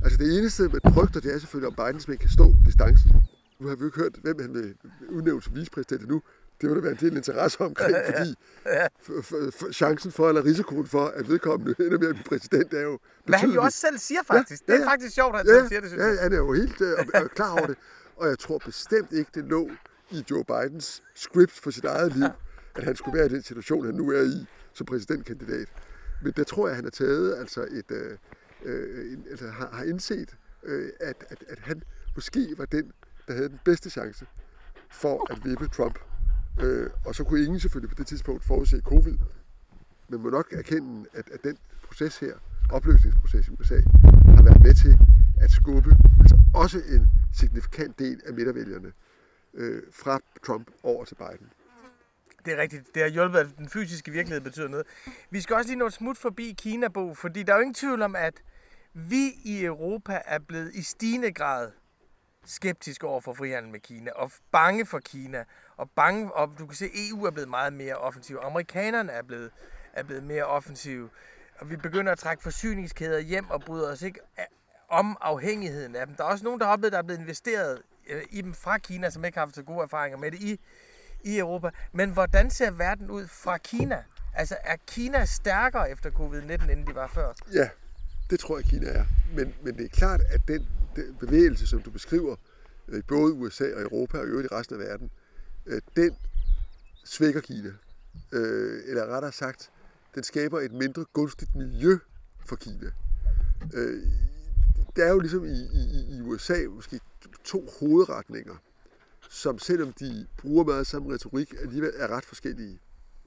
Altså det eneste, man frygter, det er selvfølgelig, om Biden simpelthen kan stå distancen. Nu har vi jo ikke hørt, hvem han vil udnævne som vicepræsident endnu. Det vil der være en del interesse omkring, fordi for, for, for, chancen for, eller risikoen for, at vedkommende ender med at blive præsident, er jo Hvad han jo også selv siger faktisk. Ja, Det ja, er faktisk sjovt, at han Ja, selv siger det, synes ja, jeg. han er jo helt øh, er klar over det. Og jeg tror bestemt ikke, det lå i Joe Bidens script for sit eget liv, at han skulle være i den situation, han nu er i som præsidentkandidat. Men der tror jeg, han har taget altså et, øh, øh, altså, har, har indset, øh, at, at, at han måske var den, der havde den bedste chance for at vippe Trump. Øh, og så kunne ingen selvfølgelig på det tidspunkt forudse covid. Men må nok erkende, at, at den proces her, opløsningsproces i USA, har været med til at skubbe altså også en signifikant del af midtervælgerne øh, fra Trump over til Biden. Det er rigtigt. Det har hjulpet, at den fysiske virkelighed betyder noget. Vi skal også lige nå et smut forbi Kina, Bo, fordi der er jo ingen tvivl om, at vi i Europa er blevet i stigende grad skeptiske over for frihandel med Kina, og bange for Kina, og bange, og du kan se, at EU er blevet meget mere offensiv, amerikanerne er blevet, er blevet mere offensive, og vi begynder at trække forsyningskæder hjem og bryder os ikke om afhængigheden af dem. Der er også nogen, der har oplevet, at der er blevet investeret øh, i dem fra Kina, som ikke har haft så gode erfaringer med det i, i Europa. Men hvordan ser verden ud fra Kina? Altså, er Kina stærkere efter covid-19, end de var før? Ja, det tror jeg, Kina er. Men, men det er klart, at den, den bevægelse, som du beskriver, øh, i både USA og Europa og i øvrigt i resten af verden, øh, den svækker Kina. Øh, eller rettere sagt, den skaber et mindre gunstigt miljø for Kina. Øh, der er jo ligesom i, i, i USA måske to hovedretninger, som selvom de bruger meget samme retorik, alligevel er ret forskellige.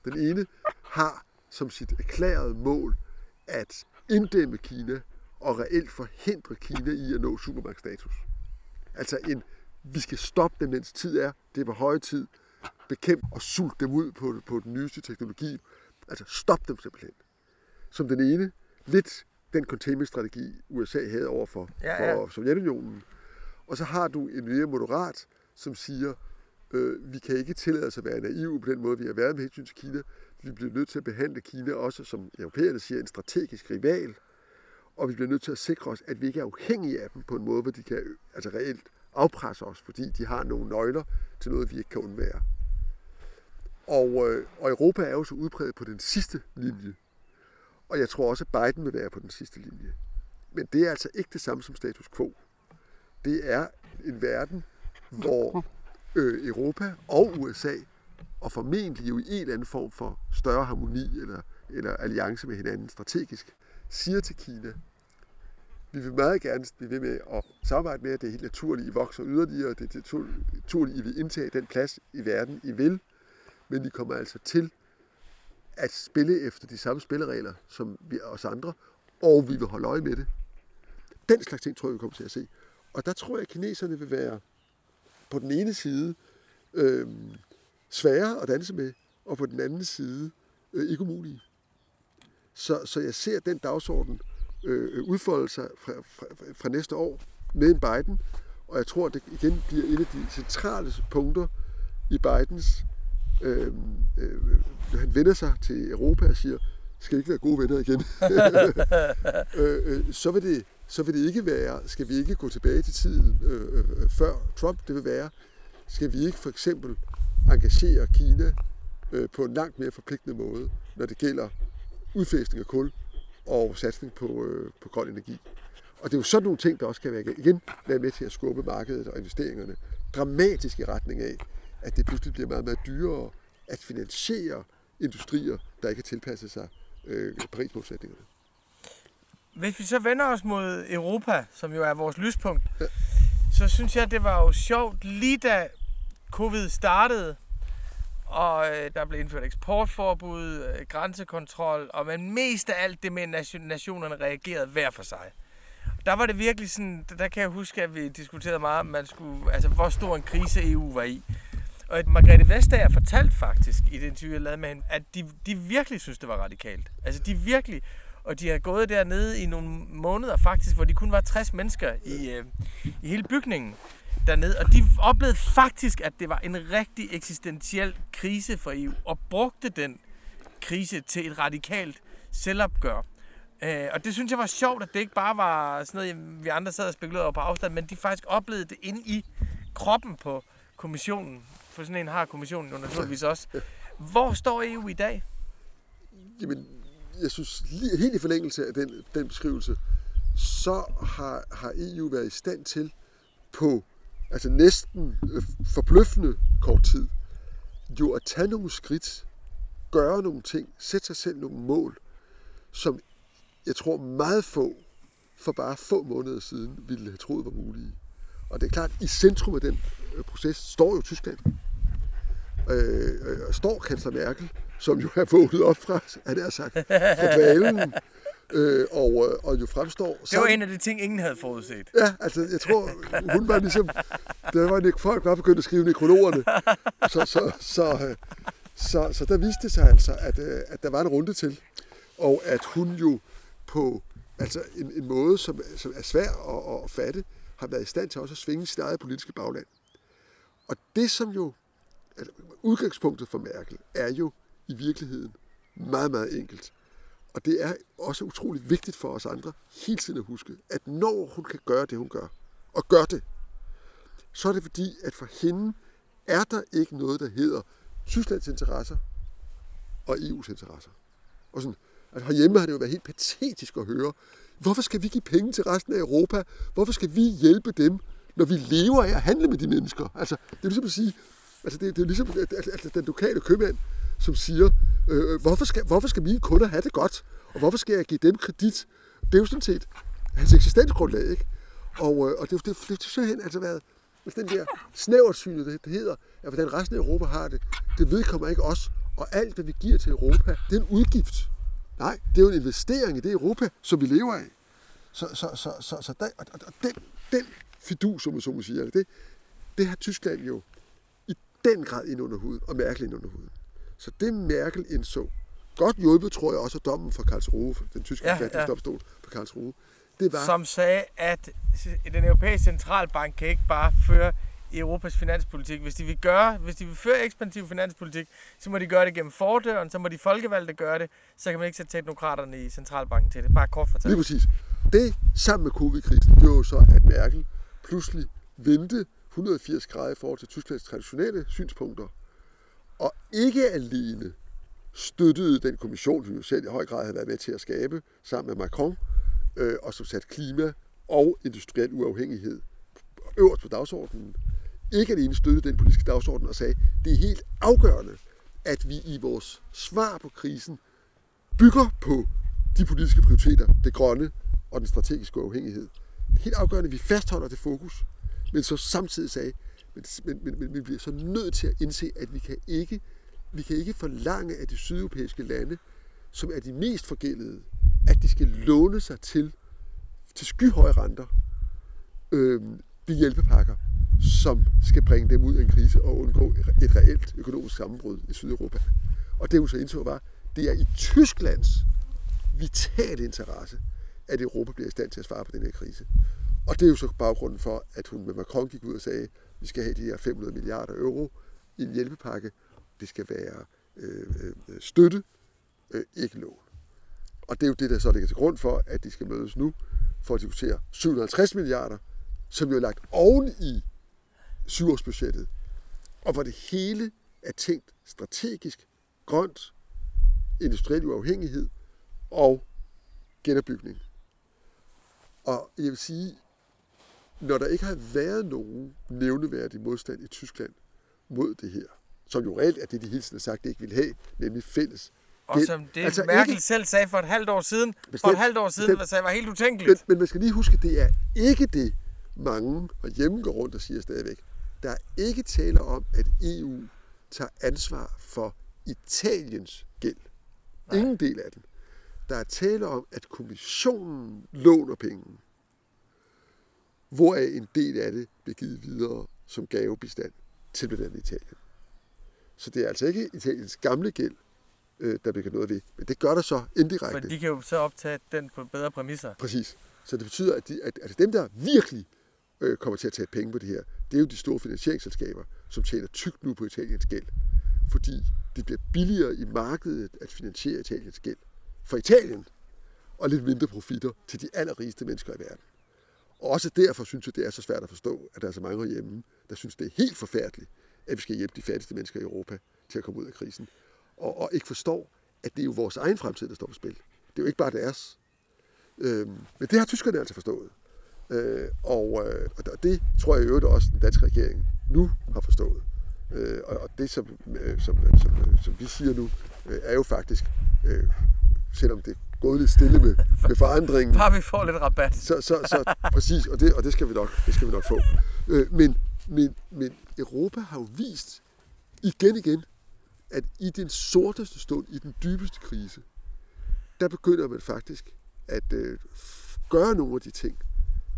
Den ene har som sit erklærede mål at inddæmme Kina og reelt forhindre Kina i at nå supermagtstatus. Altså en, vi skal stoppe dem, mens tid er. Det er på høje tid. Bekæmpe og sulte dem ud på, på den nyeste teknologi. Altså stop dem simpelthen. Som den ene, lidt den containment-strategi, USA havde over for, ja, ja. for Sovjetunionen. Og så har du en mere moderat, som siger, øh, vi kan ikke tillade os at være naive på den måde, vi har været med hensyn til Kina. Vi bliver nødt til at behandle Kina også, som europæerne siger, en strategisk rival. Og vi bliver nødt til at sikre os, at vi ikke er afhængige af dem på en måde, hvor de kan altså reelt afpresser os, fordi de har nogle nøgler til noget, vi ikke kan undvære. Og, øh, og Europa er jo så udpræget på den sidste linje. Og jeg tror også, at Biden vil være på den sidste linje. Men det er altså ikke det samme som status quo. Det er en verden, hvor øh, Europa og USA, og formentlig jo i en eller anden form for større harmoni eller, eller alliance med hinanden strategisk, siger til Kina, vi vil meget gerne blive ved med at samarbejde med, at det er helt naturligt, I vokser yderligere, det er naturligt, I vil indtage den plads i verden, I vil, men I kommer altså til at spille efter de samme spilleregler som vi os andre, og vi vil holde øje med det. Den slags ting tror jeg, vi kommer til at se. Og der tror jeg, at kineserne vil være på den ene side øh, svære at danse med, og på den anden side øh, ikke umulige. Så, så jeg ser den dagsorden øh, udfolde sig fra, fra, fra næste år med en Biden, og jeg tror, at det igen bliver et af de centrale punkter i Bidens øh, øh, han vender sig til Europa og siger, skal ikke være gode venner igen? øh, øh, så, vil det, så vil det ikke være, skal vi ikke gå tilbage til tiden øh, øh, før Trump, det vil være, skal vi ikke for eksempel engagere Kina øh, på en langt mere forpligtende måde, når det gælder udfæstning af kul og satsning på, øh, på grøn energi. Og det er jo sådan nogle ting, der også kan være, igen være med til at skubbe markedet og investeringerne dramatisk i retning af, at det pludselig bliver meget, meget dyrere at finansiere industrier, der ikke har tilpasset sig øh, Paris-målsætningerne. Hvis vi så vender os mod Europa, som jo er vores lyspunkt, ja. så synes jeg, det var jo sjovt, lige da covid startede, og øh, der blev indført eksportforbud, øh, grænsekontrol, og men mest af alt det med, at nationerne reagerede hver for sig. Der var det virkelig sådan, der kan jeg huske, at vi diskuterede meget, om man skulle, altså, hvor stor en krise EU var i. Og at Margrethe Vestager fortalte faktisk i det interview, jeg lavede med hende, at de, de virkelig synes, det var radikalt. Altså de virkelig, og de har gået dernede i nogle måneder faktisk, hvor de kun var 60 mennesker i, øh, i hele bygningen dernede. Og de oplevede faktisk, at det var en rigtig eksistentiel krise for EU, og brugte den krise til et radikalt selvopgør. Øh, og det synes jeg var sjovt, at det ikke bare var sådan noget, vi andre sad og spekulerede over på afstand, men de faktisk oplevede det inde i kroppen på kommissionen. For sådan en har kommissionen jo naturligvis også. Hvor står EU i dag? Jamen, jeg synes, lige, helt i forlængelse af den, den beskrivelse, så har, har EU været i stand til på altså næsten øh, forbløffende kort tid, jo at tage nogle skridt, gøre nogle ting, sætte sig selv nogle mål, som jeg tror meget få for bare få måneder siden ville have troet var mulige. Og det er klart, at i centrum af den øh, proces står jo Tyskland. Øh, øh, står kansler Merkel, som jo er vågnet op fra, er det sagt, fra dvalen, øh, og, øh, og jo fremstår... Det var en af de ting, ingen havde forudset. Ja, altså jeg tror, hun var ligesom... Der var en, folk var begyndt at skrive nekrologerne. Så, så, så, øh, så, så der viste det sig altså, at, øh, at der var en runde til. Og at hun jo på altså en, en måde, som, som er svær at, at fatte, har været i stand til også at svinge sit eget politiske bagland. Og det, som jo altså, udgangspunktet for Merkel, er jo i virkeligheden meget, meget enkelt. Og det er også utroligt vigtigt for os andre hele tiden at huske, at når hun kan gøre det, hun gør, og gør det, så er det fordi, at for hende er der ikke noget, der hedder Tysklands interesser og EU's interesser. Og sådan, altså herhjemme har det jo været helt patetisk at høre, hvorfor skal vi give penge til resten af Europa? Hvorfor skal vi hjælpe dem, når vi lever af at handle med de mennesker? Altså, det er ligesom at sige, altså det, det er ligesom altså, den lokale købmand, som siger, øh, øh, hvorfor, skal, hvorfor skal mine kunder have det godt? Og hvorfor skal jeg give dem kredit? Det er jo sådan set hans eksistensgrundlag, ikke? Og, øh, og det, det, det, det, det simpelthen altså været altså den der snæversynet, det, det hedder, at hvordan resten af Europa har det, det vedkommer ikke os. Og alt, hvad vi giver til Europa, det er en udgift. Nej, det er jo en investering i det Europa, som vi lever af. Så, så, så, så, så der, og, og den, den fidus, som man så må sige, det, det har Tyskland jo i den grad ind under huden, og mærkeligt ind under huden. Så det Merkel indså, godt hjulpet, tror jeg også, af dommen fra Karlsruhe, den tyske ja, forfatningsdomstol ja. fra Karlsruhe, det var... Som sagde, at den europæiske centralbank kan ikke bare føre Europas finanspolitik. Hvis de vil gøre, hvis de vil føre ekspansiv finanspolitik, så må de gøre det gennem fordøren, så må de folkevalgte gøre det, så kan man ikke sætte teknokraterne i centralbanken til det. Bare kort fortalt. Lige præcis. Det sammen med covid-krisen gjorde så, at Merkel pludselig vendte 180 grader i forhold til Tysklands traditionelle synspunkter, og ikke alene støttede den kommission, som jo selv i høj grad havde været med til at skabe, sammen med Macron, øh, og som satte klima og industriel uafhængighed øverst på dagsordenen. Ikke alene støttede den politiske dagsorden og sagde, det er helt afgørende, at vi i vores svar på krisen bygger på de politiske prioriteter, det grønne og den strategiske uafhængighed. Det er helt afgørende, at vi fastholder det fokus, men så samtidig sagde, men, men, men, men vi bliver så nødt til at indse, at vi kan ikke, vi kan ikke forlange af de sydeuropæiske lande, som er de mest forgældede, at de skal låne sig til, til skyhøje renter, øh, de hjælpepakker, som skal bringe dem ud af en krise og undgå et reelt økonomisk sammenbrud i Sydeuropa. Og det hun så indså var, det er i Tysklands vitale interesse, at Europa bliver i stand til at svare på den her krise. Og det er jo så baggrunden for, at hun med Macron gik ud og sagde, at vi skal have de her 500 milliarder euro i en hjælpepakke. Det skal være øh, øh, støtte, øh, ikke lån. Og det er jo det, der så ligger til grund for, at de skal mødes nu for at diskutere 750 milliarder, som jo er lagt oven i syvårsbudgettet, og hvor det hele er tænkt strategisk, grønt, industriel uafhængighed og genopbygning. Og jeg vil sige, når der ikke har været nogen nævneværdig modstand i Tyskland mod det her, som jo reelt er det, de hele tiden har sagt, de ikke vil have, nemlig fælles og som det altså Merkel ikke, selv sagde for et halvt år siden, bestemt, for et halvt år siden, bestemt, sagde, var helt utænkeligt. Men, men man skal lige huske, det er ikke det, mange og hjemme går rundt og siger stadigvæk. Der er ikke tale om, at EU tager ansvar for Italiens gæld. Nej. Ingen del af den. Der er tale om, at kommissionen låner penge, hvoraf en del af det bliver givet videre som gavebestand til blandt andet Italien. Så det er altså ikke Italiens gamle gæld, øh, der bliver noget ved. Men det gør der så indirekte. For de kan jo så optage den på bedre præmisser. Præcis. Så det betyder, at, de, at, at dem, der virkelig øh, kommer til at tage penge på det her, det er jo de store finansieringsselskaber, som tjener tykt nu på Italiens gæld. Fordi det bliver billigere i markedet at finansiere Italiens gæld for Italien, og lidt mindre profitter til de allerrigeste mennesker i verden. Og også derfor synes jeg, det er så svært at forstå, at der er så mange hjemme, der synes, det er helt forfærdeligt, at vi skal hjælpe de fattigste mennesker i Europa til at komme ud af krisen og, og ikke forstår, at det er jo vores egen fremtid, der står på spil. Det er jo ikke bare deres. Øhm, men det har tyskerne altså forstået. Øh, og, øh, og det tror jeg i øvrigt også, den danske regering nu har forstået. Øh, og, og det, som, øh, som, øh, som, øh, som vi siger nu, øh, er jo faktisk, øh, selvom det gået lidt stille med, med forandringen. Bare vi får lidt rabat. Så, så, så præcis, og det, og det skal vi nok, det skal vi nok få. Øh, men, men, men Europa har jo vist igen igen, at i den sorteste stund, i den dybeste krise, der begynder man faktisk at øh, gøre nogle af de ting,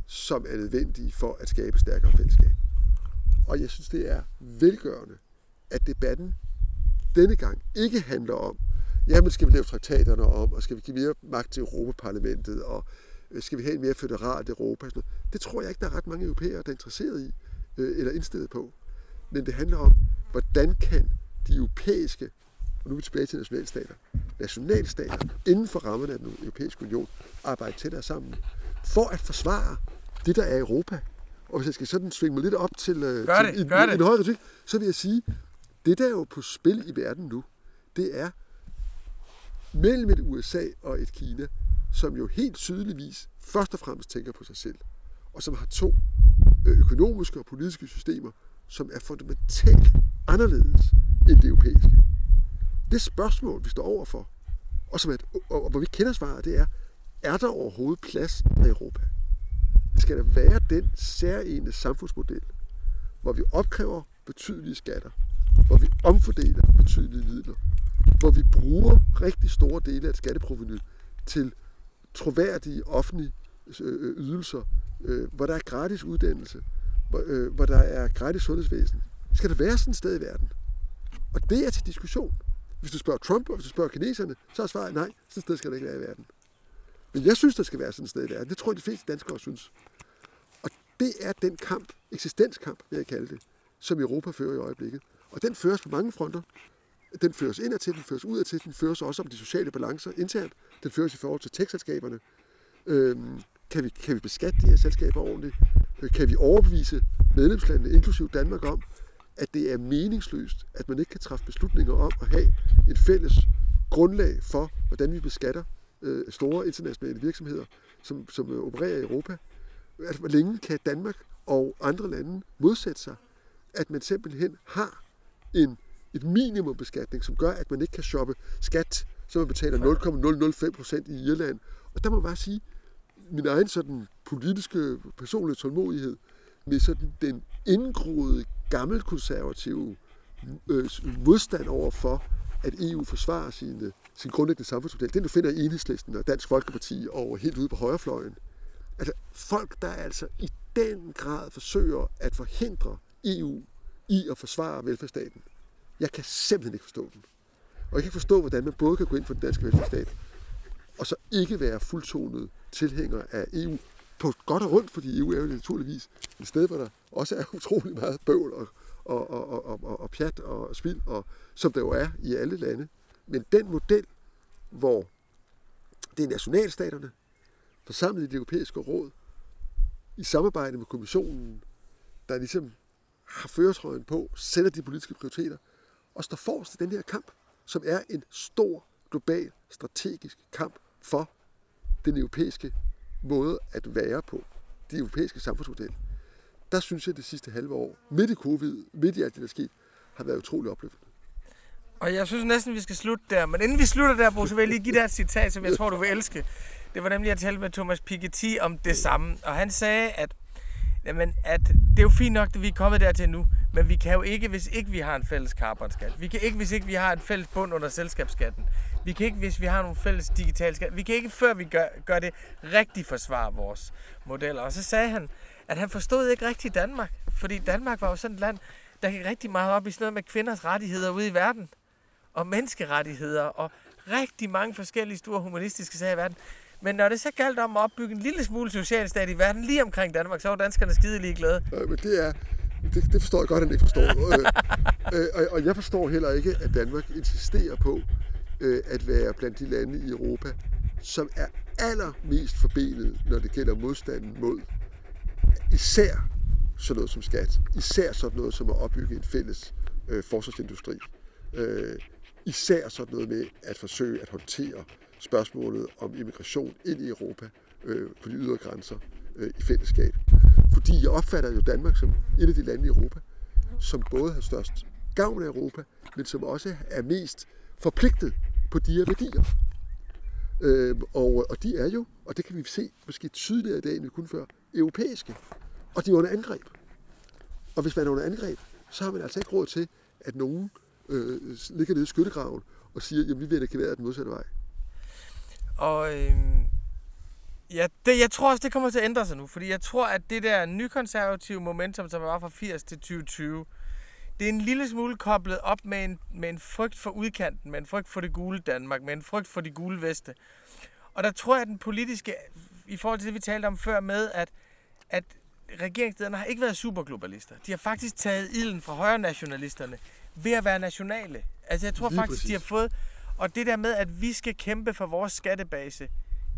som er nødvendige for at skabe stærkere fællesskab. Og jeg synes, det er velgørende, at debatten denne gang ikke handler om, jamen skal vi lave traktaterne om, og skal vi give mere magt til Europaparlamentet, og øh, skal vi have en mere federalt Europa? Sådan noget. Det tror jeg ikke, der er ret mange europæere, der er interesseret i, øh, eller indstillet på. Men det handler om, hvordan kan de europæiske, og nu er vi tilbage til nationalstater, nationalstater inden for rammerne af den europæiske union arbejde tættere sammen, for at forsvare det, der er Europa. Og hvis jeg skal sådan svinge mig lidt op til, øh, Gør til det, en, gør en, det. en højere kritik, så vil jeg sige, det der er jo på spil i verden nu, det er mellem et USA og et Kina, som jo helt tydeligvis først og fremmest tænker på sig selv, og som har to øh, økonomiske og politiske systemer, som er fundamentalt anderledes end det europæiske. Det spørgsmål, vi står overfor, og, som er, et- og, og hvor vi kender svaret, det er, er der overhovedet plads i Europa? Skal der være den særlige samfundsmodel, hvor vi opkræver betydelige skatter, hvor vi omfordeler betydelige midler, hvor vi bruger rigtig store dele af et skatteproveny til troværdige offentlige øh, øh, ydelser, øh, hvor der er gratis uddannelse, hvor, hvor der er gratis sundhedsvæsen. Skal der være sådan et sted i verden? Og det er til diskussion. Hvis du spørger Trump, og hvis du spørger kineserne, så er svaret nej, sådan et sted skal der ikke være i verden. Men jeg synes, der skal være sådan et sted i verden. Det tror jeg, de fleste danskere synes. Og det er den kamp, eksistenskamp, vil jeg kalde det, som Europa fører i øjeblikket. Og den føres på mange fronter. Den føres indad til, den føres udad til, den føres også om de sociale balancer internt. Den føres i forhold til tekstselskaberne. Øhm, kan, vi, kan vi beskatte de her selskaber ordentligt? Øh, Kan vi overbevise medlemslandene, inklusive Danmark, om, at det er meningsløst, at man ikke kan træffe beslutninger om at have et fælles grundlag for, hvordan vi beskatter øh, store internationale virksomheder, som, som øh, opererer i Europa. Altså, hvor længe kan Danmark og andre lande modsætte sig, at man simpelthen har en, et minimumbeskatning, som gør, at man ikke kan shoppe skat, så man betaler 0,005 procent i Irland. Og der må jeg bare sige, min egen sådan politiske, personlige tålmodighed med sådan den indgroede, gammelkonservative øh, modstand over for, at EU forsvarer sin, sin grundlæggende samfundsmodel. Den du finder i Enhedslisten og Dansk Folkeparti og helt ude på højrefløjen. Altså folk, der altså i den grad forsøger at forhindre EU i at forsvare velfærdsstaten. Jeg kan simpelthen ikke forstå den. Og jeg kan ikke forstå, hvordan man både kan gå ind for den danske velfærdsstat, og så ikke være fuldtonet tilhænger af EU på godt og rundt, fordi EU er jo naturligvis et sted, hvor der også er utrolig meget bøvl og, og, og, og, og, og, og pjat og spild, og, som der jo er i alle lande. Men den model, hvor det er nationalstaterne, forsamlet i det europæiske råd, i samarbejde med kommissionen, der ligesom har føretrøjen på, sætter de politiske prioriteter, og står forrest i den her kamp, som er en stor, global, strategisk kamp for den europæiske måde at være på, de europæiske samfundsmodel. Der synes jeg, det sidste halve år, midt i covid, midt i alt det, der skete, har været utrolig opløftende. Og jeg synes næsten, vi skal slutte der. Men inden vi slutter der, Bruce, vil jeg lige give dig et citat, som jeg tror, du vil elske. Det var nemlig, at jeg talte med Thomas Piketty om det samme. Og han sagde, at, jamen, at det er jo fint nok, at vi er kommet dertil nu, men vi kan jo ikke, hvis ikke vi har en fælles carbonskat. Vi kan ikke, hvis ikke vi har en fælles bund under selskabsskatten. Vi kan ikke, hvis vi har nogle fælles digitale skat. Vi kan ikke, før vi gør, gør det rigtig forsvare vores modeller. Og så sagde han, at han forstod ikke rigtigt Danmark. Fordi Danmark var jo sådan et land, der gik rigtig meget op i sådan noget med kvinders rettigheder ude i verden og menneskerettigheder og rigtig mange forskellige store humanistiske sager i verden. Men når det så galt om at opbygge en lille smule socialstat i verden lige omkring Danmark, så var danskerne skide ligeglade. Øh, men det er, det, det forstår jeg godt, at han ikke forstår. øh, øh, og, og jeg forstår heller ikke, at Danmark insisterer på øh, at være blandt de lande i Europa, som er allermest forbenet, når det gælder modstanden mod især sådan noget som skat, især sådan noget som at opbygge en fælles øh, forsvarsindustri, øh, især sådan noget med at forsøge at håndtere spørgsmålet om immigration ind i Europa øh, på de ydre grænser øh, i fællesskab. Fordi jeg opfatter jo Danmark som et af de lande i Europa, som både har størst gavn af Europa, men som også er mest forpligtet på de her værdier. Øh, og, og de er jo, og det kan vi se måske tydeligere i dag, end vi kunne før, europæiske. Og de er under angreb. Og hvis man er under angreb, så har man altså ikke råd til, at nogen øh, ligger nede i skyttegraven og siger, at vi vil ikke være den modsatte vej. Og øh, ja, det, jeg tror også, det kommer til at ændre sig nu, fordi jeg tror, at det der nykonservative momentum, som var fra 80 til 2020, det er en lille smule koblet op med en, med en frygt for udkanten, med en frygt for det gule Danmark, med en frygt for de gule veste. Og der tror jeg, at den politiske, i forhold til det, vi talte om før med, at, at regeringslederne har ikke været superglobalister. De har faktisk taget ilden fra højre nationalisterne ved at være nationale. Altså jeg tror Lige faktisk, præcis. de har fået... Og det der med, at vi skal kæmpe for vores skattebase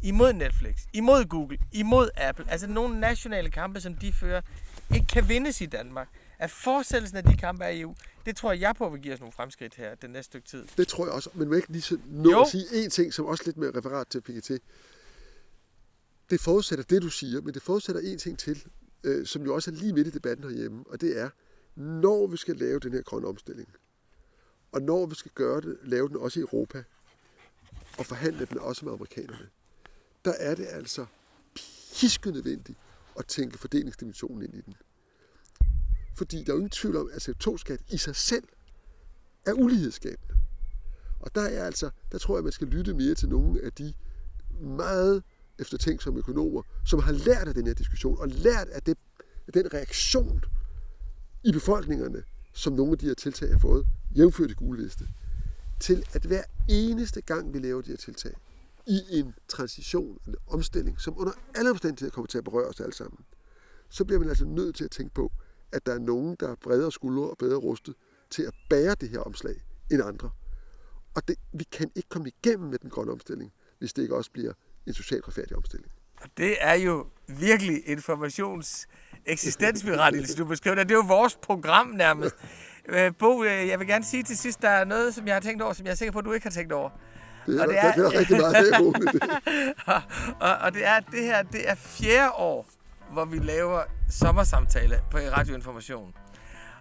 imod Netflix, imod Google, imod Apple, altså nogle nationale kampe, som de fører, ikke kan vindes i Danmark. At fortsættelsen af de kampe er i EU, det tror jeg på vil give os nogle fremskridt her den næste stykke tid. Det tror jeg også. Men må jeg ikke lige nå Jo. at sige en ting, som også lidt med referat til PGT. Det forudsætter det, du siger, men det forudsætter en ting til, øh, som jo også er lige midt i debatten herhjemme, og det er, når vi skal lave den her grønne omstilling, og når vi skal gøre det, lave den også i Europa, og forhandle den også med amerikanerne, der er det altså piske nødvendigt at tænke fordelingsdimensionen ind i den. Fordi der er jo ingen tvivl om, at CO2-skat i sig selv er ulighedsskabende. Og der er altså, der tror jeg, man skal lytte mere til nogle af de meget eftertænksomme økonomer, som har lært af den her diskussion, og lært af, det, af den reaktion i befolkningerne, som nogle af de her tiltag har fået, jævnført i gule liste, til at hver eneste gang, vi laver de her tiltag, i en transition, en omstilling, som under alle omstændigheder kommer til at berøre os alle sammen, så bliver man altså nødt til at tænke på, at der er nogen, der er bredere skuldre og bedre rustet til at bære det her omslag end andre. Og det, vi kan ikke komme igennem med den grønne omstilling, hvis det ikke også bliver en socialt retfærdig omstilling. Og det er jo virkelig informations eksistensberettigelse, du beskriver det. Det er jo vores program nærmest. Øh, Bo, øh, jeg vil gerne sige til sidst, der er noget, som jeg har tænkt over, som jeg er sikker på, at du ikke har tænkt over. Det er, Og det er- er, der, der er rigtig meget og, og, og det er det her, det er fjerde år, hvor vi laver sommersamtale på Radioinformation.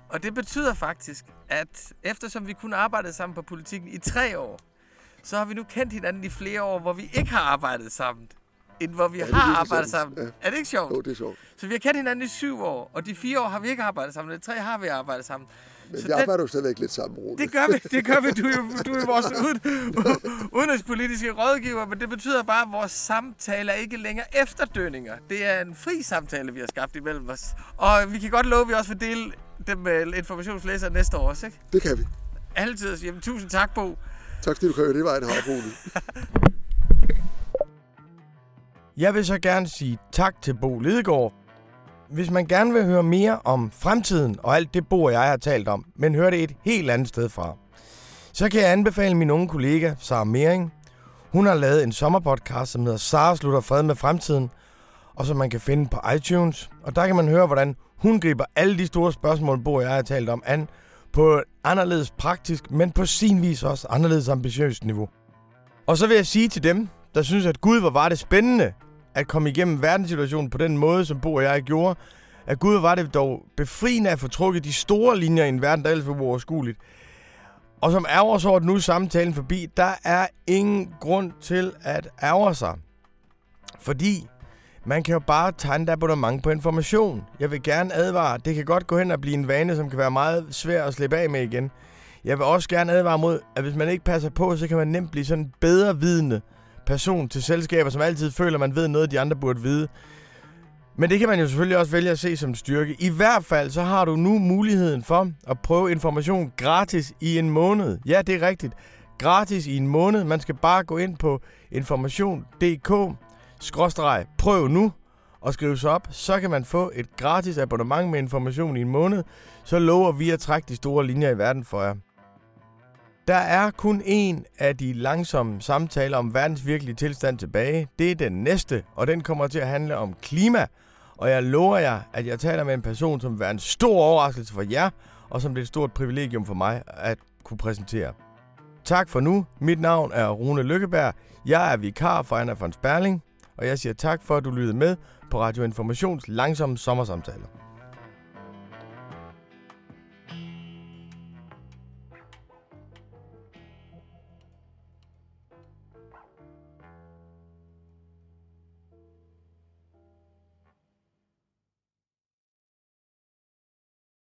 Og det betyder faktisk, at eftersom vi kun arbejdede sammen på politikken i tre år, så har vi nu kendt hinanden i flere år, hvor vi ikke har arbejdet sammen, end hvor vi Ja, har arbejdet sandt. sammen. Ja. Er det ikke sjovt? jo, det er sjovt. Så vi har kendt hinanden i syv år, og de fire år har vi ikke arbejdet sammen, og de tre har vi arbejdet sammen. Men Så vi den- arbejder jo stadigvæk lidt sammen, Rune. det gør vi, det gør vi. Du er jo du er vores uden, udenrigspolitiske rådgiver, men det betyder bare, at vores samtale er ikke længere efterdønninger. Det er en fri samtale, vi har skabt imellem os. Og vi kan godt love, at vi også vil dele dem med informationslæsere næste år også, ikke? Det kan vi. Altid. Jamen, tusind tak, Bo. Tak fordi du kører det vej, det har. Jeg vil så gerne sige tak til Bo Lidegaard. Hvis man gerne vil høre mere om fremtiden og alt det Bo og jeg har talt om, men høre det et helt andet sted fra, så kan jeg anbefale min unge kollega, Sara Mering. Hun har lavet en sommerpodcast, som hedder Sara slutter fred med fremtiden, og som man kan finde på iTunes. Og der kan man høre, hvordan hun griber alle de store spørgsmål, Bo og jeg har talt om, an på et anderledes praktisk, men på sin vis også anderledes ambitiøst niveau. Og så vil jeg sige til dem, der synes, at Gud, hvor var det spændende at komme igennem verdenssituationen på den måde, som Bo og jeg gjorde, at Gud, var det dog befriende at få trukket de store linjer i en verden, der ellers var uoverskueligt. Og som ærger sig over, at nu samtalen forbi, der er ingen grund til at ærge sig. Fordi man kan jo bare tegne et abonnement på information. Jeg vil gerne advare, det kan godt gå hen og blive en vane, som kan være meget svær at slippe af med igen. Jeg vil også gerne advare mod, at hvis man ikke passer på, så kan man nemt blive sådan bedre vidende person til selskaber, som altid føler, man ved noget, de andre burde vide. Men det kan man jo selvfølgelig også vælge at se som styrke. I hvert fald så har du nu muligheden for at prøve information gratis i en måned. Ja, det er rigtigt. Gratis i en måned. Man skal bare gå ind på information.dk skråstreg prøv nu og skrive sig op. Så kan man få et gratis abonnement med information i en måned. Så lover vi at trække de store linjer i verden for jer. Der er kun en af de langsomme samtaler om verdens virkelige tilstand tilbage. Det er den næste, og den kommer til at handle om klima. Og jeg lover jer, at jeg taler med en person, som vil være en stor overraskelse for jer, og som det er et stort privilegium for mig at kunne præsentere. Tak for nu. Mit navn er Rune Lykkeberg. Jeg er vikar for Anna von Sperling, og jeg siger tak for, at du lyttede med på Radio Informations langsomme sommersamtaler.